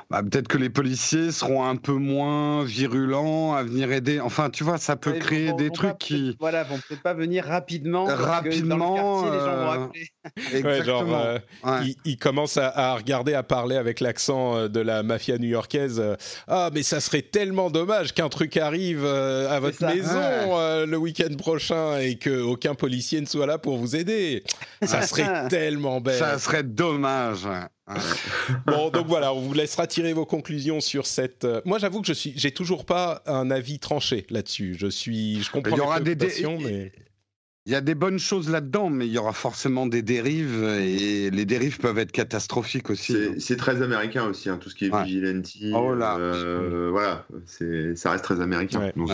bah, peut-être que les policiers seront un peu moins virulents à venir aider. Enfin, tu vois, ça peut créer des trucs qui. Voilà, vont peut-être pas venir rapidement. Rapidement. les gens vont appeler. Exactement. Ouais, genre, il, commence à, regarder, à parler avec l'accent de la mafia new-yorkaise. Ah, mais ça serait tellement dommage qu'un truc arrive à votre maison le week-end prochain et qu'aucun policier ne soit là pour vous aider. Ça serait tellement bête. Ça serait dommage. bon, donc voilà, on vous laissera tirer vos conclusions sur cette. Euh, moi, j'avoue que je suis, j'ai toujours pas un avis tranché là-dessus. Je suis, je comprends. Il y aura des mais. Il y a des bonnes choses là-dedans, mais il y aura forcément des dérives et les dérives peuvent être catastrophiques aussi. C'est très américain aussi, hein, tout ce qui est vigilante. Oh là. Euh, voilà, ça reste très américain. Ouais. Donc,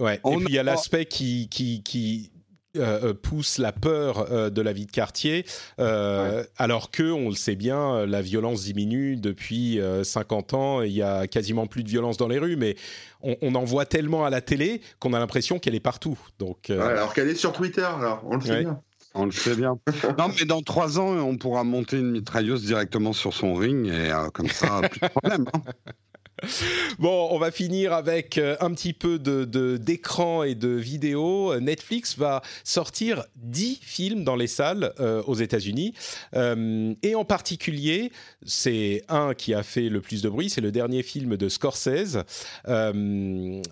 ouais. Et puis il y a l'aspect qui, qui, qui euh, pousse la peur euh, de la vie de quartier, euh, alors que, on le sait bien, la violence diminue depuis 50 ans. Il y a quasiment plus de violence dans les rues, mais on, en voit tellement à la télé qu'on a l'impression qu'elle est partout. Donc, alors qu'elle est sur Twitter, alors on le sait bien. On le sait bien. non, mais dans trois ans, on pourra monter une mitrailleuse directement sur son ring et comme ça, plus de problème. Hein. Bon, on va finir avec euh, un petit peu de, d'écran et de vidéo. Netflix va sortir 10 films dans les salles euh, aux États-Unis. Euh, et en particulier, c'est un qui a fait le plus de bruit, c'est le dernier film de Scorsese. quel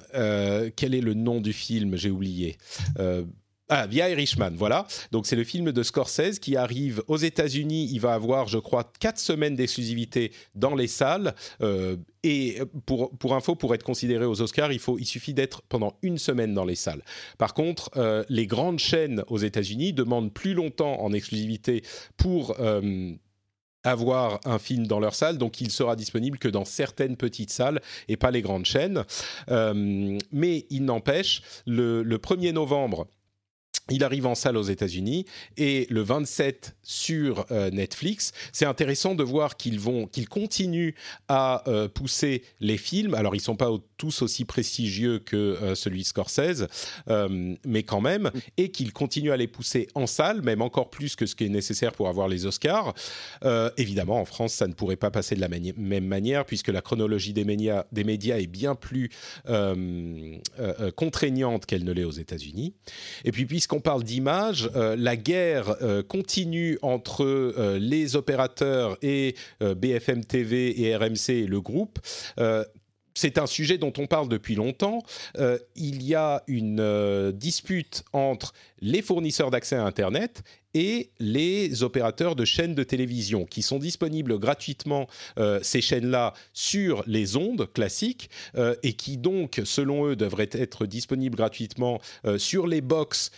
est le nom du film? J'ai oublié. Ah, The Irishman, voilà. Donc c'est le film de Scorsese qui arrive aux États-Unis. Il va avoir, je crois, quatre semaines d'exclusivité dans les salles. Euh, et pour, pour info, pour être considéré aux Oscars, il, faut, il suffit d'être pendant une semaine dans les salles. Par contre, euh, les grandes chaînes aux États-Unis demandent plus longtemps en exclusivité pour... Euh, avoir un film dans leur salle, donc il sera disponible que dans certaines petites salles et pas les grandes chaînes. mais il n'empêche, le, le 1er novembre, il arrive en salle aux États-Unis et le 27 sur euh, Netflix. C'est intéressant de voir qu'ils vont, qu'ils continuent à euh, pousser les films. Alors ils sont pas tous aussi prestigieux que euh, celui de Scorsese, mais quand même, et qu'ils continuent à les pousser en salle, même encore plus que ce qui est nécessaire pour avoir les Oscars. évidemment, en France, ça ne pourrait pas passer de la même manière puisque la chronologie des médias, des médias est bien plus contraignante qu'elle ne l'est aux États-Unis. Et puis puisqu'on on parle d'image, euh, la guerre euh, continue entre euh, les opérateurs et BFM TV et RMC, le groupe c'est un sujet dont on parle depuis longtemps. il y a une dispute entre les fournisseurs d'accès à Internet et les opérateurs de chaînes de télévision qui sont disponibles gratuitement, euh, ces chaînes-là, sur les ondes classiques euh, et qui donc, selon eux, devraient être disponibles gratuitement euh, sur les box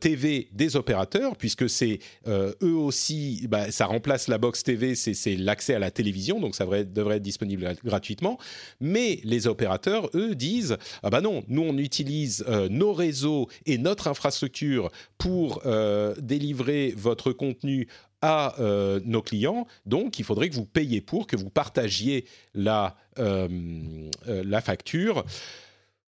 TV des opérateurs, puisque c'est eux aussi, bah, ça remplace la box TV, c'est l'accès à la télévision, donc ça devrait, devrait être disponible gratuitement. Mais les opérateurs, eux, disent, ah bah non, nous on utilise nos réseaux et notre infrastructure pour délivrer votre contenu à euh, nos clients. Donc, il faudrait que vous payiez pour, que vous partagiez la, euh, euh, la facture.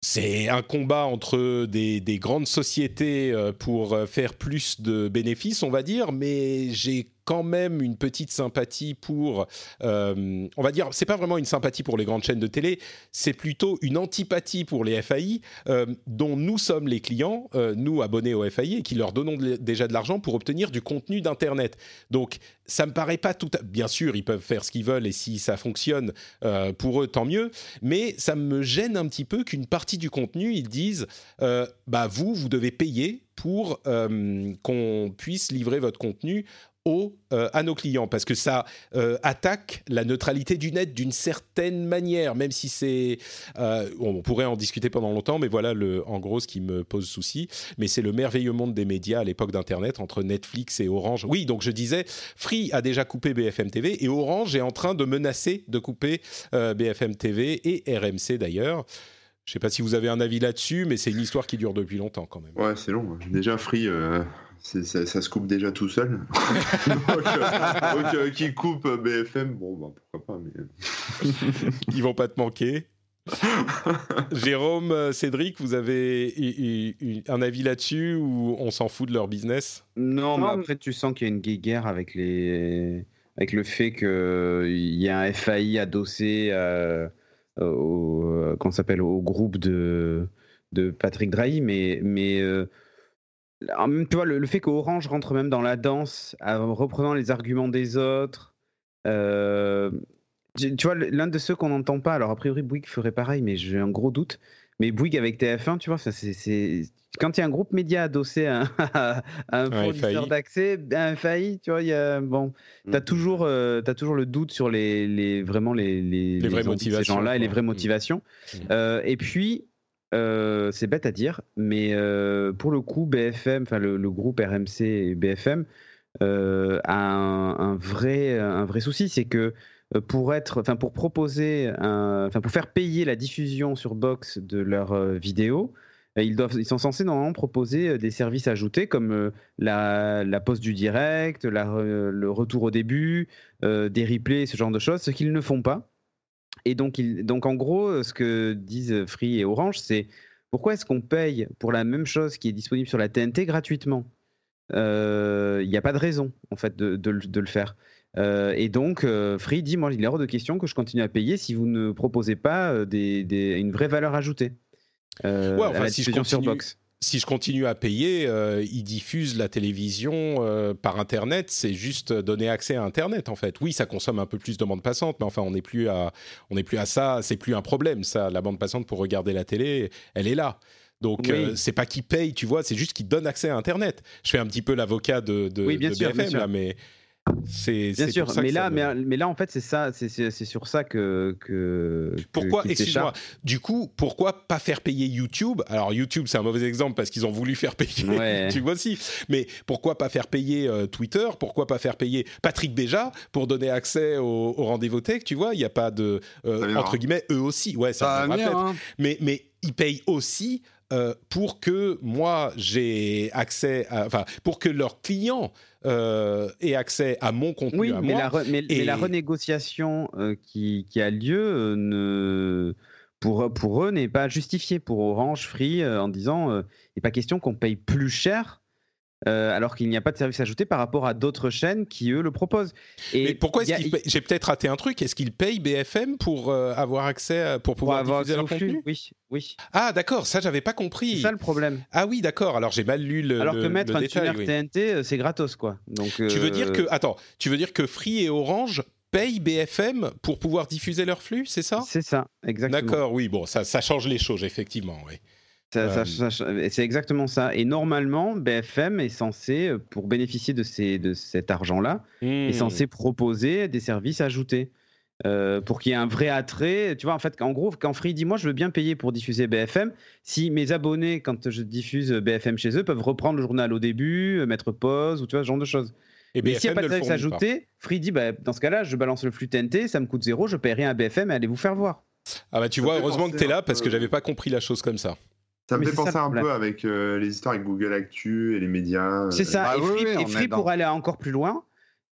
C'est un combat entre des, des, grandes sociétés pour faire plus de bénéfices, on va dire, mais j'ai quand même une petite sympathie pour, euh, on va dire, c'est pas vraiment une sympathie pour les grandes chaînes de télé, c'est plutôt une antipathie pour les FAI euh, dont nous sommes les clients, euh, nous abonnés aux FAI et qui leur donnons déjà de l'argent pour obtenir du contenu d'internet. Donc ça me paraît pas tout, à... bien sûr ils peuvent faire ce qu'ils veulent et si ça fonctionne pour eux tant mieux, mais ça me gêne un petit peu qu'une partie du contenu ils disent, bah vous vous devez payer pour qu'on puisse livrer votre contenu aux, euh, à nos clients parce que ça euh, attaque la neutralité du net d'une certaine manière, même si c'est, euh, on pourrait en discuter pendant longtemps, mais voilà le, en gros ce qui me pose souci. Mais c'est le merveilleux monde des médias à l'époque d'Internet entre Netflix et Orange. Oui, donc je disais, Free a déjà coupé BFM TV et Orange est en train de menacer de couper BFM TV et RMC d'ailleurs. Je ne sais pas si vous avez un avis là-dessus, mais c'est une histoire qui dure depuis longtemps quand même. Ouais, c'est long. Déjà, Free, ça, ça, se coupe déjà tout seul. donc, euh, euh, qui coupe BFM, bon, bah, pourquoi pas. Mais... Ils vont pas te manquer. Jérôme, euh, Cédric, vous avez un avis là-dessus ou on s'en fout de leur business? Non, mais après, tu sens qu'il y a une guéguerre avec, les... avec le fait qu'il y a un FAI adossé au, s'appelle, au groupe de, de Patrick Drahi, mais. mais tu vois, le, fait qu'Orange rentre même dans la danse, en reprenant les arguments des autres. Euh, tu vois, l'un de ceux qu'on n'entend pas, alors a priori Bouygues ferait pareil, mais j'ai un gros doute. Mais Bouygues avec TF1, tu vois, c'est quand il y a un groupe média adossé à, un fournisseur d'accès, un FAI, tu vois, il y a, bon, tu as, mm. toujours, euh, as toujours le doute sur les, les vraiment les, les, les vraies motivations. Ces gens-là et les vraies motivations. Mm. Euh, et puis, euh, c'est bête à dire, mais euh, pour le coup, BFM, enfin le, groupe RMC et BFM euh, a un, vrai, un vrai souci, c'est que pour être, enfin pour proposer, enfin pour faire payer la diffusion sur Box de leurs vidéos, ils, doivent, ils sont censés normalement proposer des services ajoutés comme la, la poste du direct, le retour au début, des replays, ce genre de choses, ce qu'ils ne font pas. Et donc, donc, en gros, ce que disent Free et Orange, c'est pourquoi est-ce qu'on paye pour la même chose qui est disponible sur la TNT gratuitement? Il euh, n'y a pas de raison, en fait, de, de, le faire. Euh, et donc, euh, Free dit, moi, il est hors de question que je continue à payer si vous ne proposez pas des, des, une vraie valeur ajoutée. ouais, enfin, si je continue, sur Box si je continue à payer, euh, ils diffusent la télévision euh, par Internet. C'est juste donner accès à Internet, en fait. Oui, ça consomme un peu plus de bande passante, mais enfin, on n'est plus à, on n'est plus à ça. C'est plus un problème, ça. La bande passante pour regarder la télé, elle est là. Donc, euh, c'est pas qu'ils payent, tu vois, c'est juste qu'ils donnent accès à Internet. Je fais un petit peu l'avocat de, de, oui, bien de sûr, BFM, là, mais c'est bien sûr, mais là, mais, là en fait c'est ça, c'est sur ça que que pourquoi excuse-moi. Du coup, pourquoi pas faire payer YouTube? Alors YouTube c'est un mauvais exemple parce qu'ils ont voulu faire payer tu vois aussi. Mais pourquoi pas faire payer euh, Twitter? Pourquoi pas faire payer Patrick Béja pour donner accès au, rendez-vous tech Tu vois, il n'y a pas de euh, entre guillemets eux aussi. Ouais, ça, ça peut-être. Hein. Mais mais ils payent aussi euh, pour que moi j'ai accès, à, enfin pour que leurs clients euh, aient accès à mon contenu. Oui, mais, la mais, la renégociation euh, qui, qui, a lieu ne pour, pour eux n'est pas justifiée pour Orange Free en disant il n'est pas question qu'on paye plus cher euh, alors qu'il n'y a pas de service ajouté par rapport à d'autres chaînes qui eux le proposent. Et Mais pourquoi est-ce qu'ils J'ai peut-être raté un truc. Est-ce qu'ils payent BFM pour euh, avoir accès, pour pouvoir diffuser leur contenu? Oui, oui. Ah d'accord, ça j'avais pas compris. C'est ça le problème. Ah oui, d'accord. Alors j'ai mal lu le. Alors que mettre un détail, TNT, euh, c'est gratos quoi. Donc. Tu veux dire que attends, tu veux dire que Free et Orange payent BFM pour pouvoir diffuser leur flux, c'est ça? C'est ça, exactement. D'accord, oui, bon, ça, ça change les choses, effectivement, oui. C'est exactement ça. Et normalement, BFM est censé, euh, pour bénéficier de, ces, de cet argent-là, est mmh. censé proposer des services ajoutés. Euh, pour qu'il y ait un vrai attrait. Tu vois, en fait, en gros, quand Free dit moi, je veux bien payer pour diffuser BFM, si mes abonnés, quand je diffuse BFM chez eux, peuvent reprendre le journal au début, euh, mettre pause ou tu vois, ce genre de choses. Et Mais s'il n'y a pas de service ajouté, Free dit bah, dans ce cas-là, je balance le flux TNT, ça me coûte zéro, je paie rien à BFM et allez vous faire voir. Ah bah tu vois, heureusement que tu es là parce que j'avais pas compris la chose comme ça. Ça me fait penser un peu avec euh, les histoires avec Google Actu et les médias. C'est ça. Bah et Free, pour aller encore plus loin,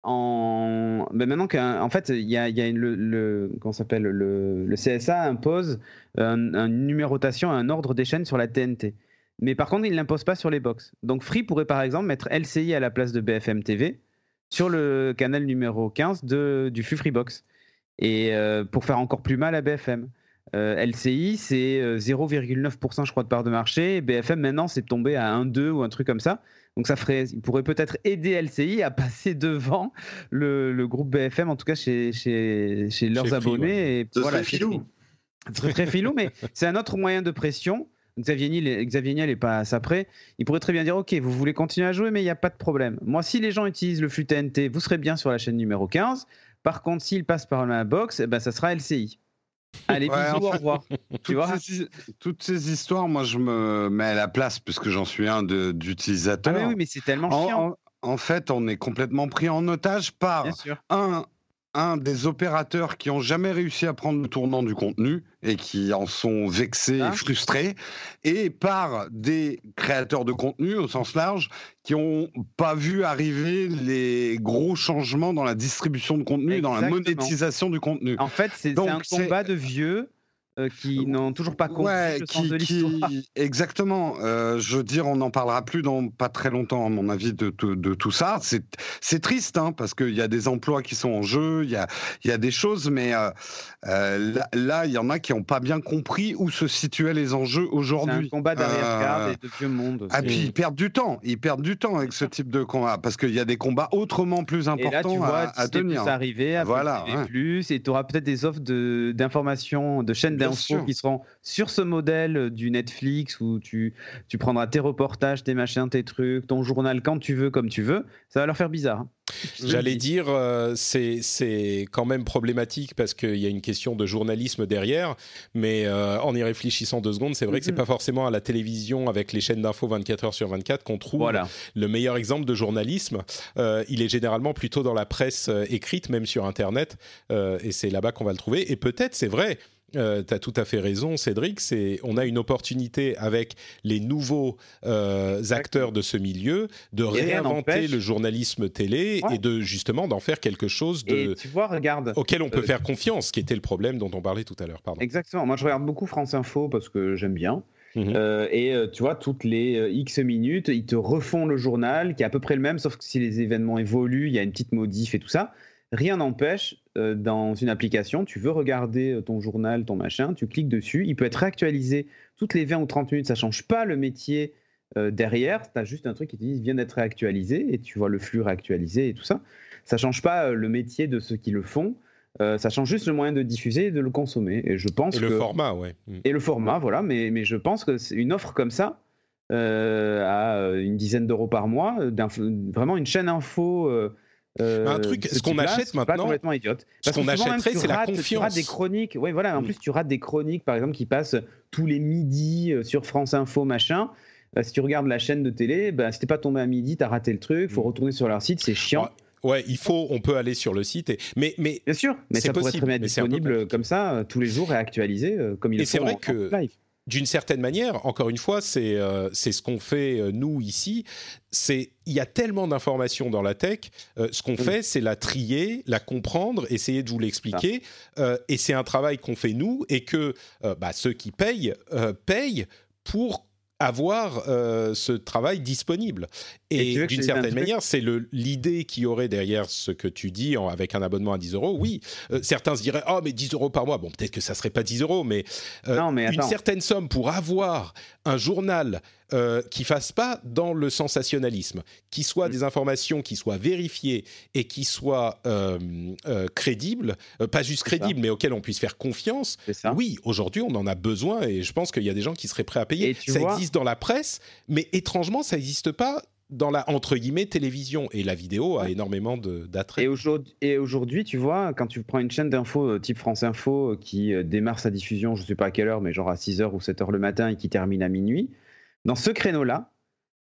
en... Ben maintenant qu'en fait, il y a, y a une, le, s'appelle le, le, CSA impose une numérotation, un ordre des chaînes sur la TNT. Mais par contre, il ne l'impose pas sur les box. Donc Free pourrait par exemple mettre LCI à la place de BFM TV sur le canal numéro 15 de, du flux Freebox. Et euh, pour faire encore plus mal à BFM. Euh, LCI, c'est 0,9% euh, je crois de part de marché. BFM maintenant, c'est tombé à 1,2 ou un truc comme ça. Donc ça ferait, il pourrait peut-être aider LCI à passer devant le, groupe BFM, en tout cas chez, chez, chez leurs abonnés. Et, voilà, filou. Très, très filou, mais c'est un autre moyen de pression Xavier Niel, Xavier Niel est pas à ça près. Il pourrait très bien dire Ok, vous voulez continuer à jouer, mais il n'y a pas de problème. Moi, si les gens utilisent le flux TNT, vous serez bien sur la chaîne numéro 15. Par contre, s'ils passent par la box, eh ben, ça sera LCI. Allez, bisous, au revoir. tu vois ces, toutes ces histoires, moi, je me mets à la place, puisque j'en suis un d'utilisateurs. Ah, oui, mais c'est tellement chiant. En, fait, on est complètement pris en otage par un, un des opérateurs qui ont jamais réussi à prendre le tournant du contenu et qui en sont vexés et ah. frustrés, et par des créateurs de contenu au sens large qui n'ont pas vu arriver les gros changements dans la distribution de contenu, dans la monétisation du contenu. En fait, c'est un combat de vieux euh, qui n'ont toujours pas compris le sens de l'histoire. Exactement. Euh, je veux dire, on n'en parlera plus dans pas très longtemps, à mon avis, de, de, tout ça. C'est triste, hein, parce qu'il y a des emplois qui sont en jeu, il y a, y a des choses, mais euh, là, il y en a qui n'ont pas bien compris où se situaient les enjeux aujourd'hui. Un combat d'arrière-garde et de vieux monde. Ah, puis ils perdent du temps. Ils perdent du temps avec ce type de combat, parce qu'il y a des combats autrement plus importants et là, tu vois, à, à tenir. arriver, à voilà, plus, et tu auras peut-être des offres d'informations, de, de chaînes qui seront sur ce modèle du Netflix où tu, tu prendras tes reportages, tes machins, tes trucs, ton journal quand tu veux, comme tu veux. Ça va leur faire bizarre. Hein. J'allais dire, euh, c'est quand même problématique parce qu'il y a une question de journalisme derrière, mais euh, en y réfléchissant deux secondes, c'est vrai que c'est pas forcément à la télévision avec les chaînes d'infos 24 heures sur 24 qu'on trouve le meilleur exemple de journalisme. Euh, il est généralement plutôt dans la presse écrite, même sur Internet, et c'est là-bas qu'on va le trouver. Et peut-être, c'est vrai, euh, tu as tout à fait raison, Cédric. C'est, on a une opportunité avec les nouveaux euh, acteurs de ce milieu de réinventer le journalisme télé et de justement d'en faire quelque chose de, tu vois, regarde, auquel on peut euh, faire confiance, qui était le problème dont on parlait tout à l'heure. Pardon. Exactement. Moi, je regarde beaucoup France Info parce que j'aime bien. Mhm. et tu vois, toutes les X minutes, ils te refont le journal qui est à peu près le même, sauf que si les événements évoluent, il y a une petite modif et tout ça. Rien n'empêche, euh, dans une application, tu veux regarder euh, ton journal, ton machin, tu cliques dessus, il peut être réactualisé toutes les 20 ou 30 minutes, ça change pas le métier euh, derrière, tu as juste un truc qui te dit vient d'être réactualisé et tu vois le flux réactualisé et tout ça. Ça change pas le métier de ceux qui le font, ça change juste le moyen de diffuser et de le consommer. Et je pense et le format, ouais. Mm. Et le format, voilà, mais, mais je pense que c'est une offre comme ça, à une dizaine d'euros par mois, vraiment une chaîne info euh, un truc, ce qu'on achète maintenant, pas complètement idiote. ce qu'on achèterait, c'est la confiance. Tu rates des chroniques. Oui, voilà. En mm. plus, tu rates des chroniques, par exemple, qui passent tous les midis euh, sur France Info, machin. Euh, si tu regardes la chaîne de télé, bah, si t'es pas tombé à midi, t'as raté le truc. Faut mm. retourner sur leur site, c'est chiant. Ouais. il faut, on peut aller sur le site, et, mais, mais bien sûr, mais ça pourrait être disponible comme ça tous les jours et actualisé comme il et vrai que d'une certaine manière, encore une fois, c'est euh, ce qu'on fait euh, nous ici. C'est il y a tellement d'informations dans la tech. Euh, ce qu'on fait, c'est la trier, la comprendre, essayer de vous l'expliquer. et c'est un travail qu'on fait nous et que bah, ceux qui payent payent pour avoir euh, ce travail disponible. Et, d'une certaine manière, c'est l'idée qui aurait derrière ce que tu dis avec un abonnement à 10 euros. Oui, euh, certains se diraient Oh, mais 10 euros par mois. Bon, peut-être que ça serait pas 10 euros, mais, euh, une certaine somme pour avoir un journal euh, qui fasse pas dans le sensationnalisme, qui soit mm. des informations qui soient vérifiées et qui soient euh, euh, crédibles, pas juste crédibles, mais auxquelles on puisse faire confiance. Oui, aujourd'hui, on en a besoin et je pense qu'il y a des gens qui seraient prêts à payer. Ça existe dans la presse, mais étrangement, ça n'existe pas dans la entre guillemets télévision et la vidéo a énormément d'attrait. Et aujourd'hui, tu vois, quand tu prends une chaîne d'info type France Info qui démarre sa diffusion, je ne sais pas à quelle heure, mais genre à 6h ou 7h le matin et qui termine à minuit, dans ce créneau-là,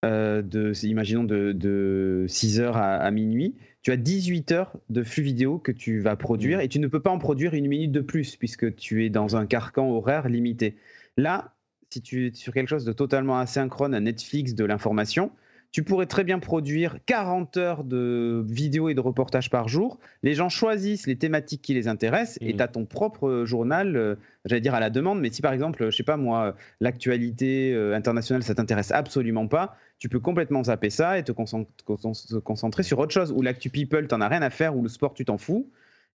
euh, de, imaginons de, 6h à, minuit, tu as 18 heures de flux vidéo que tu vas produire mmh. et tu ne peux pas en produire une minute de plus puisque tu es dans un carcan horaire limité. Là, si tu es sur quelque chose de totalement asynchrone à Netflix de l'information, tu pourrais très bien produire 40 heures de vidéos et de reportages par jour. Les gens choisissent les thématiques qui les intéressent et mmh. tu as ton propre journal, euh, j'allais dire à la demande, mais si par exemple, je sais pas moi, l'actualité euh, internationale, ça t'intéresse absolument pas, tu peux complètement zapper ça et te concentrer sur autre chose. Ou l'actu people, t'en as rien à faire, ou le sport, tu t'en fous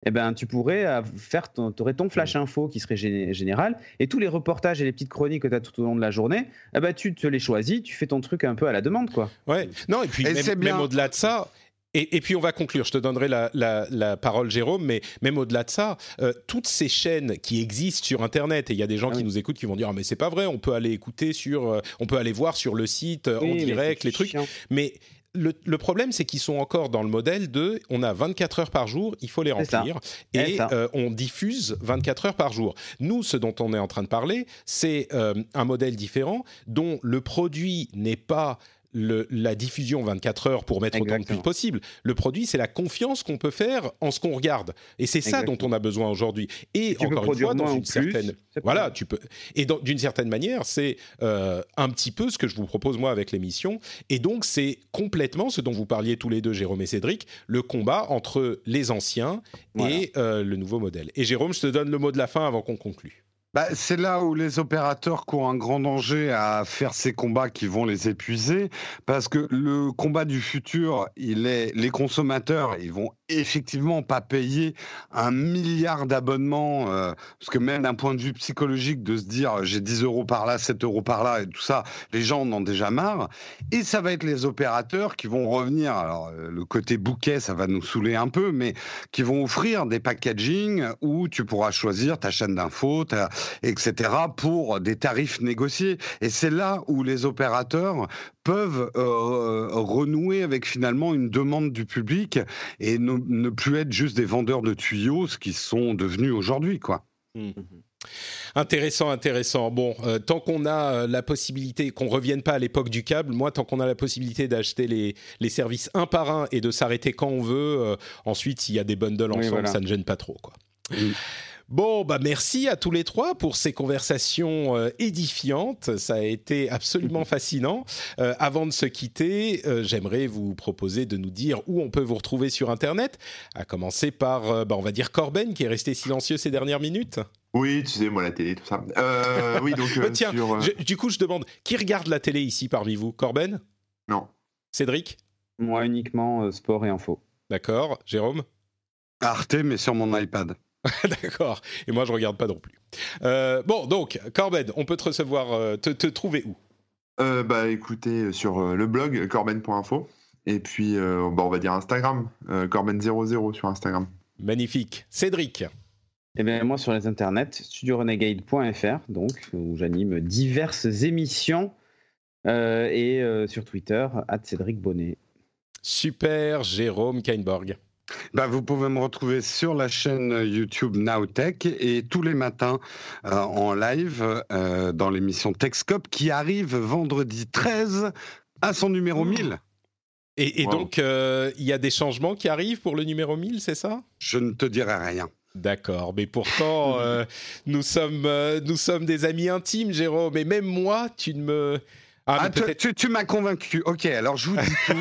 eh ben, tu pourrais faire ton, aurais ton flash info qui serait général et tous les reportages et les petites chroniques que tu as tout au long de la journée, eh ben, tu te les choisis, tu fais ton truc un peu à la demande. Quoi. Ouais, non, et puis même, au-delà de ça, Et, puis on va conclure, je te donnerai la, parole Jérôme, mais même au-delà de ça, euh, toutes ces chaînes qui existent sur Internet, et il y a des gens ah qui nous écoutent qui vont dire ah, mais c'est pas vrai, on peut aller écouter sur, euh, on peut aller voir sur le site euh, en direct les trucs, mais le, problème, c'est qu'ils sont encore dans le modèle de on a 24 heures par jour, il faut les remplir. Et on diffuse 24 heures par jour. Nous, ce dont on est en train de parler, c'est un modèle différent dont le produit n'est pas la diffusion 24 heures pour mettre autant de pubs possible. Le produit, c'est la confiance qu'on peut faire en ce qu'on regarde. Et c'est ça dont on a besoin aujourd'hui. Et encore une fois, dans une certaine, voilà, tu peux. Et d'une certaine manière, c'est euh, un petit peu ce que je vous propose moi avec l'émission. Et donc, c'est complètement ce dont vous parliez tous les deux, Jérôme et Cédric, le combat entre les anciens et euh, le nouveau modèle. Et Jérôme, je te donne le mot de la fin avant qu'on conclue. Bah, c'est là où les opérateurs courent un grand danger à faire ces combats qui vont les épuiser, parce que le combat du futur, il est les consommateurs, ils vont effectivement pas payer un milliard d'abonnements, euh, parce que même d'un point de vue psychologique, de se dire j'ai 10 euros par là, 7 euros par là et tout ça, les gens en ont déjà marre. Et ça va être les opérateurs qui vont revenir. Alors euh, le côté bouquet, ça va nous saouler un peu, mais qui vont offrir des packaging où tu pourras choisir ta chaîne d'infos, etc., pour des tarifs négociés. Et c'est là où les opérateurs peuvent euh, renouer avec finalement une demande du public et ne, plus être juste des vendeurs de tuyaux, ce qu'ils sont devenus aujourd'hui, quoi. Mmh. Intéressant, intéressant. Bon, euh, tant qu'on a euh, la possibilité, qu'on revienne pas à l'époque du câble, moi, tant qu'on a la possibilité d'acheter les, les, services un par un et de s'arrêter quand on veut, ensuite, s'il y a des bundles ensemble, ça ne gêne pas trop, quoi. Mmh. Bon, bah merci à tous les trois pour ces conversations euh, édifiantes. Ça a été absolument fascinant. Euh, avant de se quitter, euh, j'aimerais vous proposer de nous dire où on peut vous retrouver sur Internet. À commencer par, bah, on va dire Corben, qui est resté silencieux ces dernières minutes. Oui, tu sais, moi, la télé, tout ça. oui, donc. Tiens, du coup, je demande, qui regarde la télé ici parmi vous? Corben? Non. Cédric? Moi, uniquement sport et info. D'accord. Jérôme? Arte, mais sur mon iPad. D'accord. Et moi, je regarde pas non plus. Euh, bon, donc, Corben, on peut te recevoir, euh, te, trouver où? Euh, Bah, écoutez, sur le blog corben.info. Et puis, bah, on va dire Instagram, corben00 sur Instagram. Magnifique. Cédric eh bien, moi, sur les internets, studiorenegade.fr, donc, où j'anime diverses émissions. et sur Twitter, Cédric Bonnet. Super, Jérôme Kainborg. Bah, vous pouvez me retrouver sur la chaîne YouTube Nowtech et tous les matins euh, en live euh, dans l'émission Techscope qui arrive vendredi 13 à son numéro 1000. Et, donc, euh, il y a des changements qui arrivent pour le numéro 1000, c'est ça? Je ne te dirai rien. D'accord, mais pourtant, nous, sommes, nous sommes des amis intimes, Jérôme, et même moi, tu ne me ah, ah tu, m'as convaincu. Ok, alors je vous dis tout.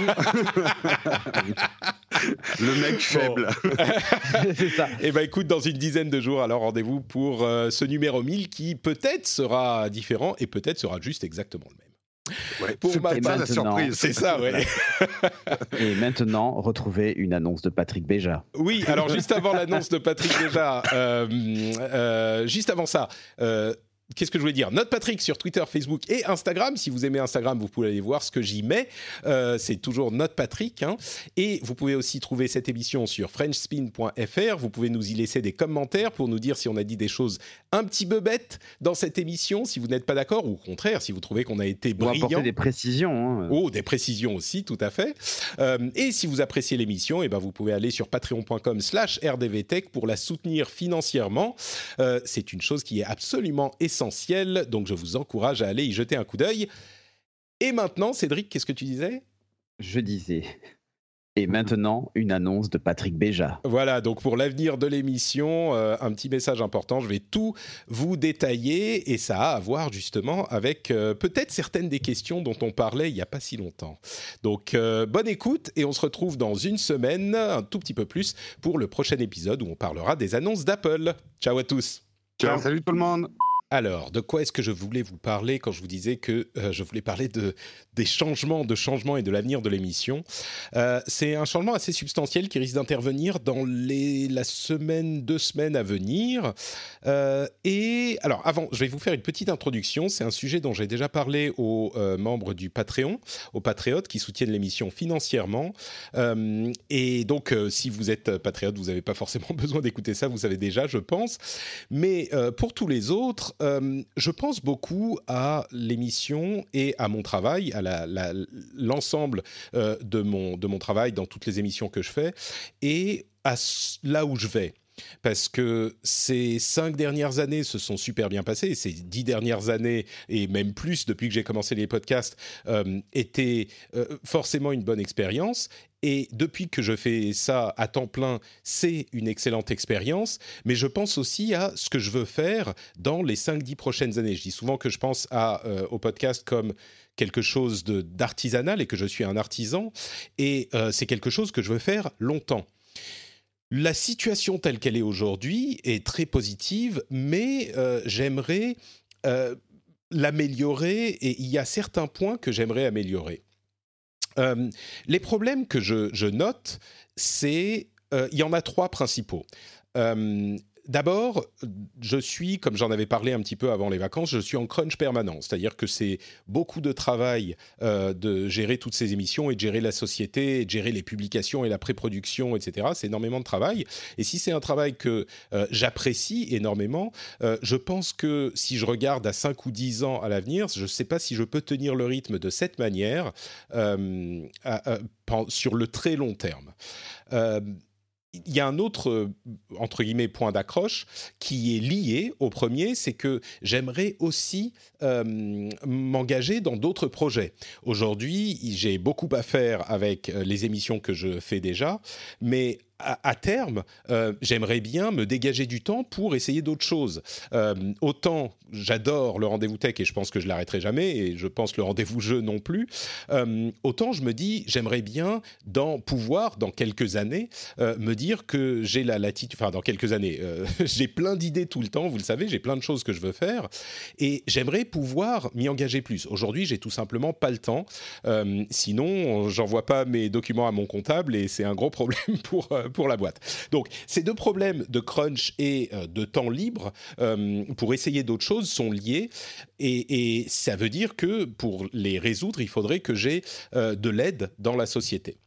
Le mec faible. C'est ça. Eh ben écoute, dans une dizaine de jours, alors rendez-vous pour euh, ce numéro 1000 qui peut-être sera différent et peut-être sera juste exactement le même. Ouais, pour ma part, la surprise. C'est ça, ouais. Et maintenant, retrouvez une annonce de Patrick Béja. Oui, alors juste avant l'annonce de Patrick Béja, euh, euh, juste avant ça, qu'est-ce que je voulais dire? Note Patrick sur Twitter, Facebook et Instagram. Si vous aimez Instagram, vous pouvez aller voir ce que j'y mets. Euh, c'est toujours Note Patrick. Hein. Et vous pouvez aussi trouver cette émission sur FrenchSpin.fr. Vous pouvez nous y laisser des commentaires pour nous dire si on a dit des choses un petit peu bêtes dans cette émission, si vous n'êtes pas d'accord, ou au contraire, si vous trouvez qu'on a été brillant. On apporter des précisions. Hein. Oh, des précisions aussi, tout à fait. Euh, et si vous appréciez l'émission, et eh ben vous pouvez aller sur patreon.com/slash rdvtech pour la soutenir financièrement. Euh, c'est une chose qui est absolument essentielle essentiel, donc je vous encourage à aller y jeter un coup d'œil. Et maintenant, Cédric, qu'est-ce que tu disais? Je disais. Et maintenant, une annonce de Patrick Béja. Voilà, donc pour l'avenir de l'émission, euh, un petit message important, je vais tout vous détailler et ça a à voir justement avec euh, peut-être certaines des questions dont on parlait il n'y a pas si longtemps. Donc euh, bonne écoute et on se retrouve dans une semaine, un tout petit peu plus, pour le prochain épisode où on parlera des annonces d'Apple. Ciao à tous. Ciao, salut tout le monde. Alors, de quoi est-ce que je voulais vous parler quand je vous disais que euh, je voulais parler de, des changements, de changements et de l'avenir de l'émission euh, C'est un changement assez substantiel qui risque d'intervenir dans les, la semaine, deux semaines à venir. Euh, et alors, avant, je vais vous faire une petite introduction. C'est un sujet dont j'ai déjà parlé aux membres du Patreon, aux patriotes qui soutiennent l'émission financièrement. et donc, si vous êtes patriote, vous n'avez pas forcément besoin d'écouter ça, vous savez déjà, je pense. Mais pour tous les autres, euh, je pense beaucoup à l'émission et à mon travail, à l'ensemble euh, de, mon, de mon travail dans toutes les émissions que je fais, et à là où je vais parce que ces cinq dernières années se sont super bien passées, ces dix dernières années, et même plus depuis que j'ai commencé les podcasts, euh, étaient forcément une bonne expérience. Et depuis que je fais ça à temps plein, c'est une excellente expérience. Mais je pense aussi à ce que je veux faire dans les 5-10 prochaines années. Je dis souvent que je pense à, euh, au podcast comme quelque chose d'artisanal et que je suis un artisan. Et euh, c'est quelque chose que je veux faire longtemps. La situation telle qu'elle est aujourd'hui est très positive, mais euh, j'aimerais l'améliorer et il y a certains points que j'aimerais améliorer. Euh, les problèmes que je, note, c'est euh, il y en a trois principaux. Euh, D'abord, je suis, comme j'en avais parlé un petit peu avant les vacances, je suis en crunch permanent. C'est-à-dire que c'est beaucoup de travail euh, de gérer toutes ces émissions et de gérer la société, de gérer les publications et la pré-production, etc. C'est énormément de travail. Et si c'est un travail que euh, j'apprécie énormément, euh, je pense que si je regarde à 5 ou 10 ans à l'avenir, je ne sais pas si je peux tenir le rythme de cette manière sur le très long terme il y a un autre, euh, entre guillemets, point d'accroche qui est lié au premier, c'est que j'aimerais aussi euh, m'engager dans d'autres projets. Aujourd'hui, j'ai beaucoup à faire avec euh, les émissions que je fais déjà, mais à, terme, euh, j'aimerais bien me dégager du temps pour essayer d'autres choses. Euh, autant j'adore le rendez-vous tech et je pense que je l'arrêterai jamais et je pense le rendez-vous jeu non plus. Euh, autant je me dis j'aimerais bien dans pouvoir dans quelques années me dire que j'ai la latitude. Enfin dans quelques années, j'ai plein d'idées tout le temps. Vous le savez, j'ai plein de choses que je veux faire et j'aimerais pouvoir m'y engager plus. Aujourd'hui, j'ai tout simplement pas le temps. sinon, j'envoie pas mes documents à mon comptable et c'est un gros problème pour pour la boîte. Donc ces deux problèmes de crunch et euh, de temps libre euh, pour essayer d'autres choses sont liés et, ça veut dire que pour les résoudre, il faudrait que j'ai euh, de l'aide dans la société.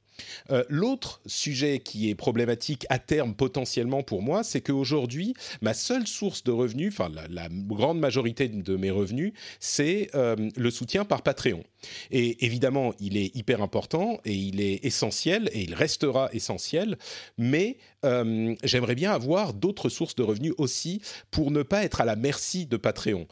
Euh, l'autre sujet qui est problématique à terme potentiellement pour moi, c'est qu'aujourd'hui, ma seule source de revenus, enfin la, grande majorité de mes revenus, c'est euh, le soutien par Patreon. Et évidemment, il est hyper important et il est essentiel et il restera essentiel, mais euh, j'aimerais bien avoir d'autres sources de revenus aussi pour ne pas être à la merci de Patreon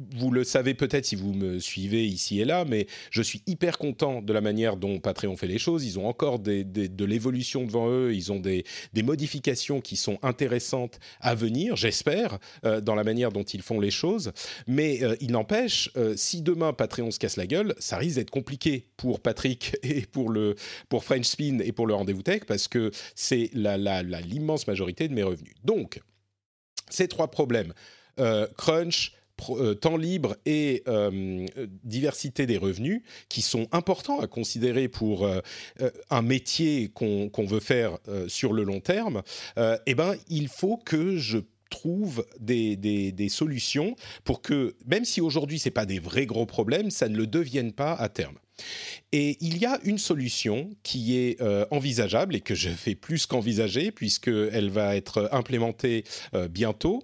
vous le savez peut-être si vous me suivez ici et là, mais je suis hyper content de la manière dont Patreon fait les choses. Ils ont encore de l'évolution devant eux, ils ont des, modifications qui sont intéressantes à venir, j'espère, euh, dans la manière dont ils font les choses. Mais euh, il n'empêche, euh, si demain Patreon se casse la gueule, ça risque d'être compliqué pour Patrick et pour, le, pour French Spin et pour le Rendez-vous Tech, parce que c'est l'immense majorité de mes revenus. Donc, ces trois problèmes, crunch, euh, temps libre et euh, diversité des revenus qui sont importants à considérer pour euh, un métier qu'on veut faire sur le long terme, eh ben, il faut que je trouve des, des, solutions pour que, même si aujourd'hui ce n'est pas des vrais gros problèmes, ça ne le devienne pas à terme. Et il y a une solution qui est envisageable et que je fais plus qu'envisager puisqu'elle va être implémentée bientôt.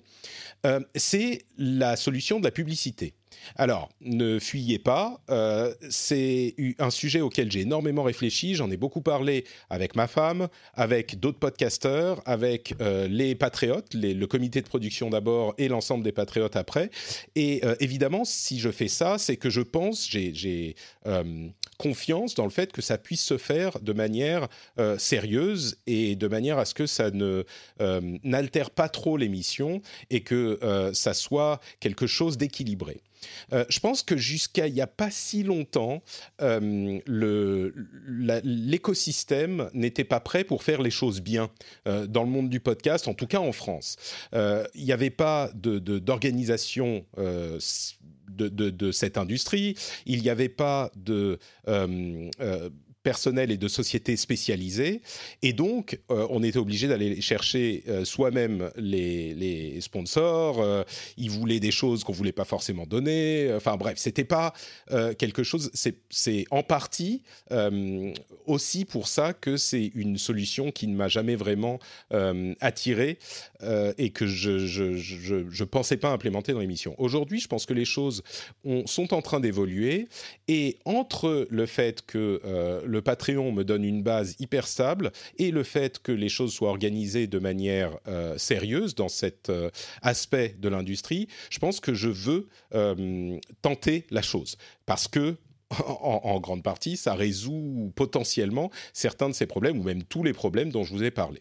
Euh, c'est la solution de la publicité. Alors, ne fuyez pas, euh, c'est un sujet auquel j'ai énormément réfléchi, j'en ai beaucoup parlé avec ma femme, avec d'autres podcasteurs, avec euh, les patriotes, le comité de production d'abord et l'ensemble des patriotes après. Et évidemment, si je fais ça, c'est que je pense, j'ai confiance dans le fait que ça puisse se faire de manière euh, sérieuse et de manière à ce que ça ne euh, n'altère pas trop l'émission et que euh, ça soit quelque chose d'équilibré. je pense que jusqu'à il n'y a pas si longtemps, l'écosystème n'était pas prêt pour faire les choses bien dans le monde du podcast, en tout cas en France. Il n'y avait pas d'organisation de, cette industrie, il n'y avait pas de personnel et de sociétés spécialisées. Et donc, euh, on était obligé d'aller chercher euh, soi-même les, sponsors. Euh, ils voulaient des choses qu'on voulait pas forcément donner. Enfin bref, c'était pas quelque chose. C'est en partie aussi pour ça que c'est une solution qui ne m'a jamais vraiment attiré et que je je, pensais pas implémenter dans l'émission. Aujourd'hui, je pense que les choses ont, sont en train d'évoluer et entre le fait que le Patreon me donne une base hyper stable et le fait que les choses soient organisées de manière euh, sérieuse dans cet euh, aspect de l'industrie, je pense que je veux euh, tenter la chose parce que en, grande partie, ça résout potentiellement certains de ces problèmes, ou même tous les problèmes dont je vous ai parlé.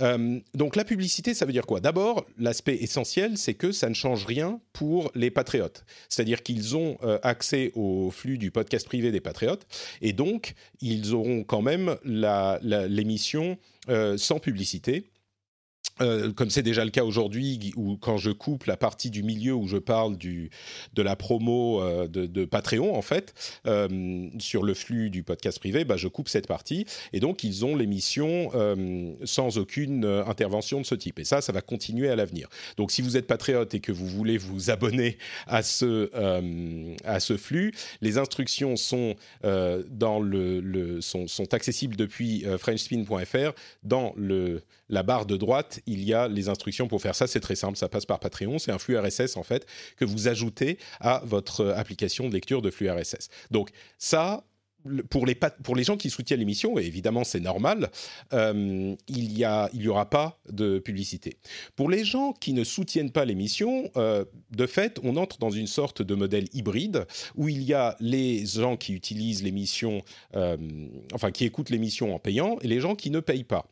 Euh, donc la publicité, ça veut dire quoi? D'abord, l'aspect essentiel, c'est que ça ne change rien pour les patriotes. C'est-à-dire qu'ils ont euh, accès au flux du podcast privé des patriotes, et donc ils auront quand même l'émission euh, sans publicité. Euh, comme c'est déjà le cas aujourd'hui, où quand je coupe la partie du milieu où je parle de la promo euh, de, Patreon, en fait, euh, sur le flux du podcast privé, bah, je coupe cette partie. Et donc, ils ont l'émission sans aucune intervention de ce type. Et ça, ça va continuer à l'avenir. Donc, si vous êtes patriote et que vous voulez vous abonner à ce, à ce flux, les instructions sont, dans le sont, sont, accessibles depuis frenchspin.fr dans le la barre de droite, il y a les instructions pour faire ça. C'est très simple, ça passe par Patreon. C'est un flux RSS en fait que vous ajoutez à votre application de lecture de flux RSS. Donc ça, pour les, pour les gens qui soutiennent l'émission, et évidemment c'est normal, euh, il n'y aura pas de publicité. Pour les gens qui ne soutiennent pas l'émission, euh, de fait, on entre dans une sorte de modèle hybride où il y a les gens qui utilisent l'émission, euh, enfin qui écoutent l'émission en payant, et les gens qui ne payent pas.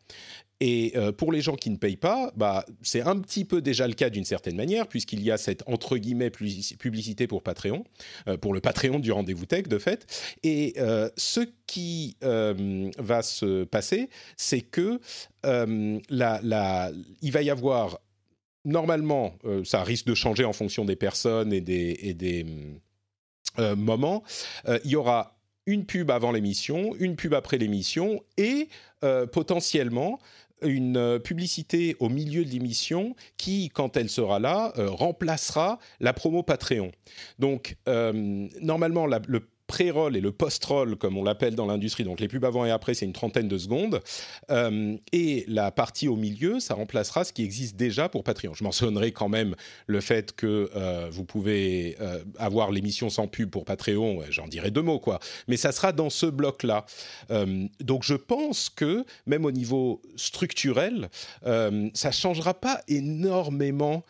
Et euh, pour les gens qui ne payent pas, bah, c'est un petit peu déjà le cas d'une certaine manière, puisqu'il y a cette entre guillemets publicité pour Patreon, euh, pour le Patreon du rendez-vous tech de fait. Et euh, ce qui va se passer, c'est que la, la, il va y avoir normalement, ça risque de changer en fonction des personnes et des, et des moments, il y aura une pub avant l'émission, une pub après l'émission et potentiellement une euh, publicité au milieu de l'émission qui, quand elle sera là, euh, remplacera la promo Patreon. Donc, euh, normalement, le pré-roll et le post-roll, comme on l'appelle dans l'industrie, donc les pubs avant et après, c'est une trentaine de secondes. Euh, et la partie au milieu, ça remplacera ce qui existe déjà pour Patreon. Je mentionnerai quand même le fait que euh, vous pouvez euh, avoir l'émission sans pub pour Patreon, j'en dirai deux mots, quoi. Mais ça sera dans ce bloc-là. donc je pense que, même au niveau structurel, ça ne changera pas énormément,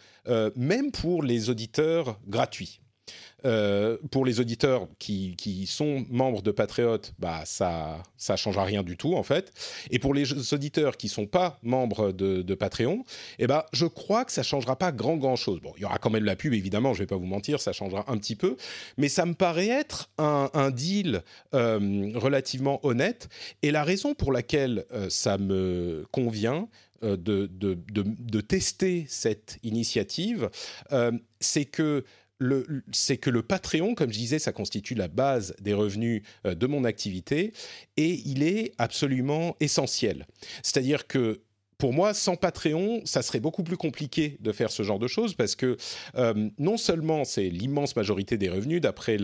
même pour les auditeurs gratuits. Euh, pour les auditeurs qui, sont membres de Patriot, bah ça ça changera rien du tout en fait. Et pour les auditeurs qui sont pas membres de, Patreon, eh ben je crois que ça changera pas grand grand chose. Bon, il y aura quand même la pub évidemment, je vais pas vous mentir, ça changera un petit peu, mais ça me paraît être un, deal euh, relativement honnête. Et la raison pour laquelle euh, ça me convient, de, de, de, tester cette initiative, c'est que c'est que le Patreon, comme je disais, ça constitue la base des revenus euh, de mon activité et il est absolument essentiel. C'est-à-dire que pour moi, sans Patreon, ça serait beaucoup plus compliqué de faire ce genre de choses parce que euh, non seulement c'est l'immense majorité des revenus, d'après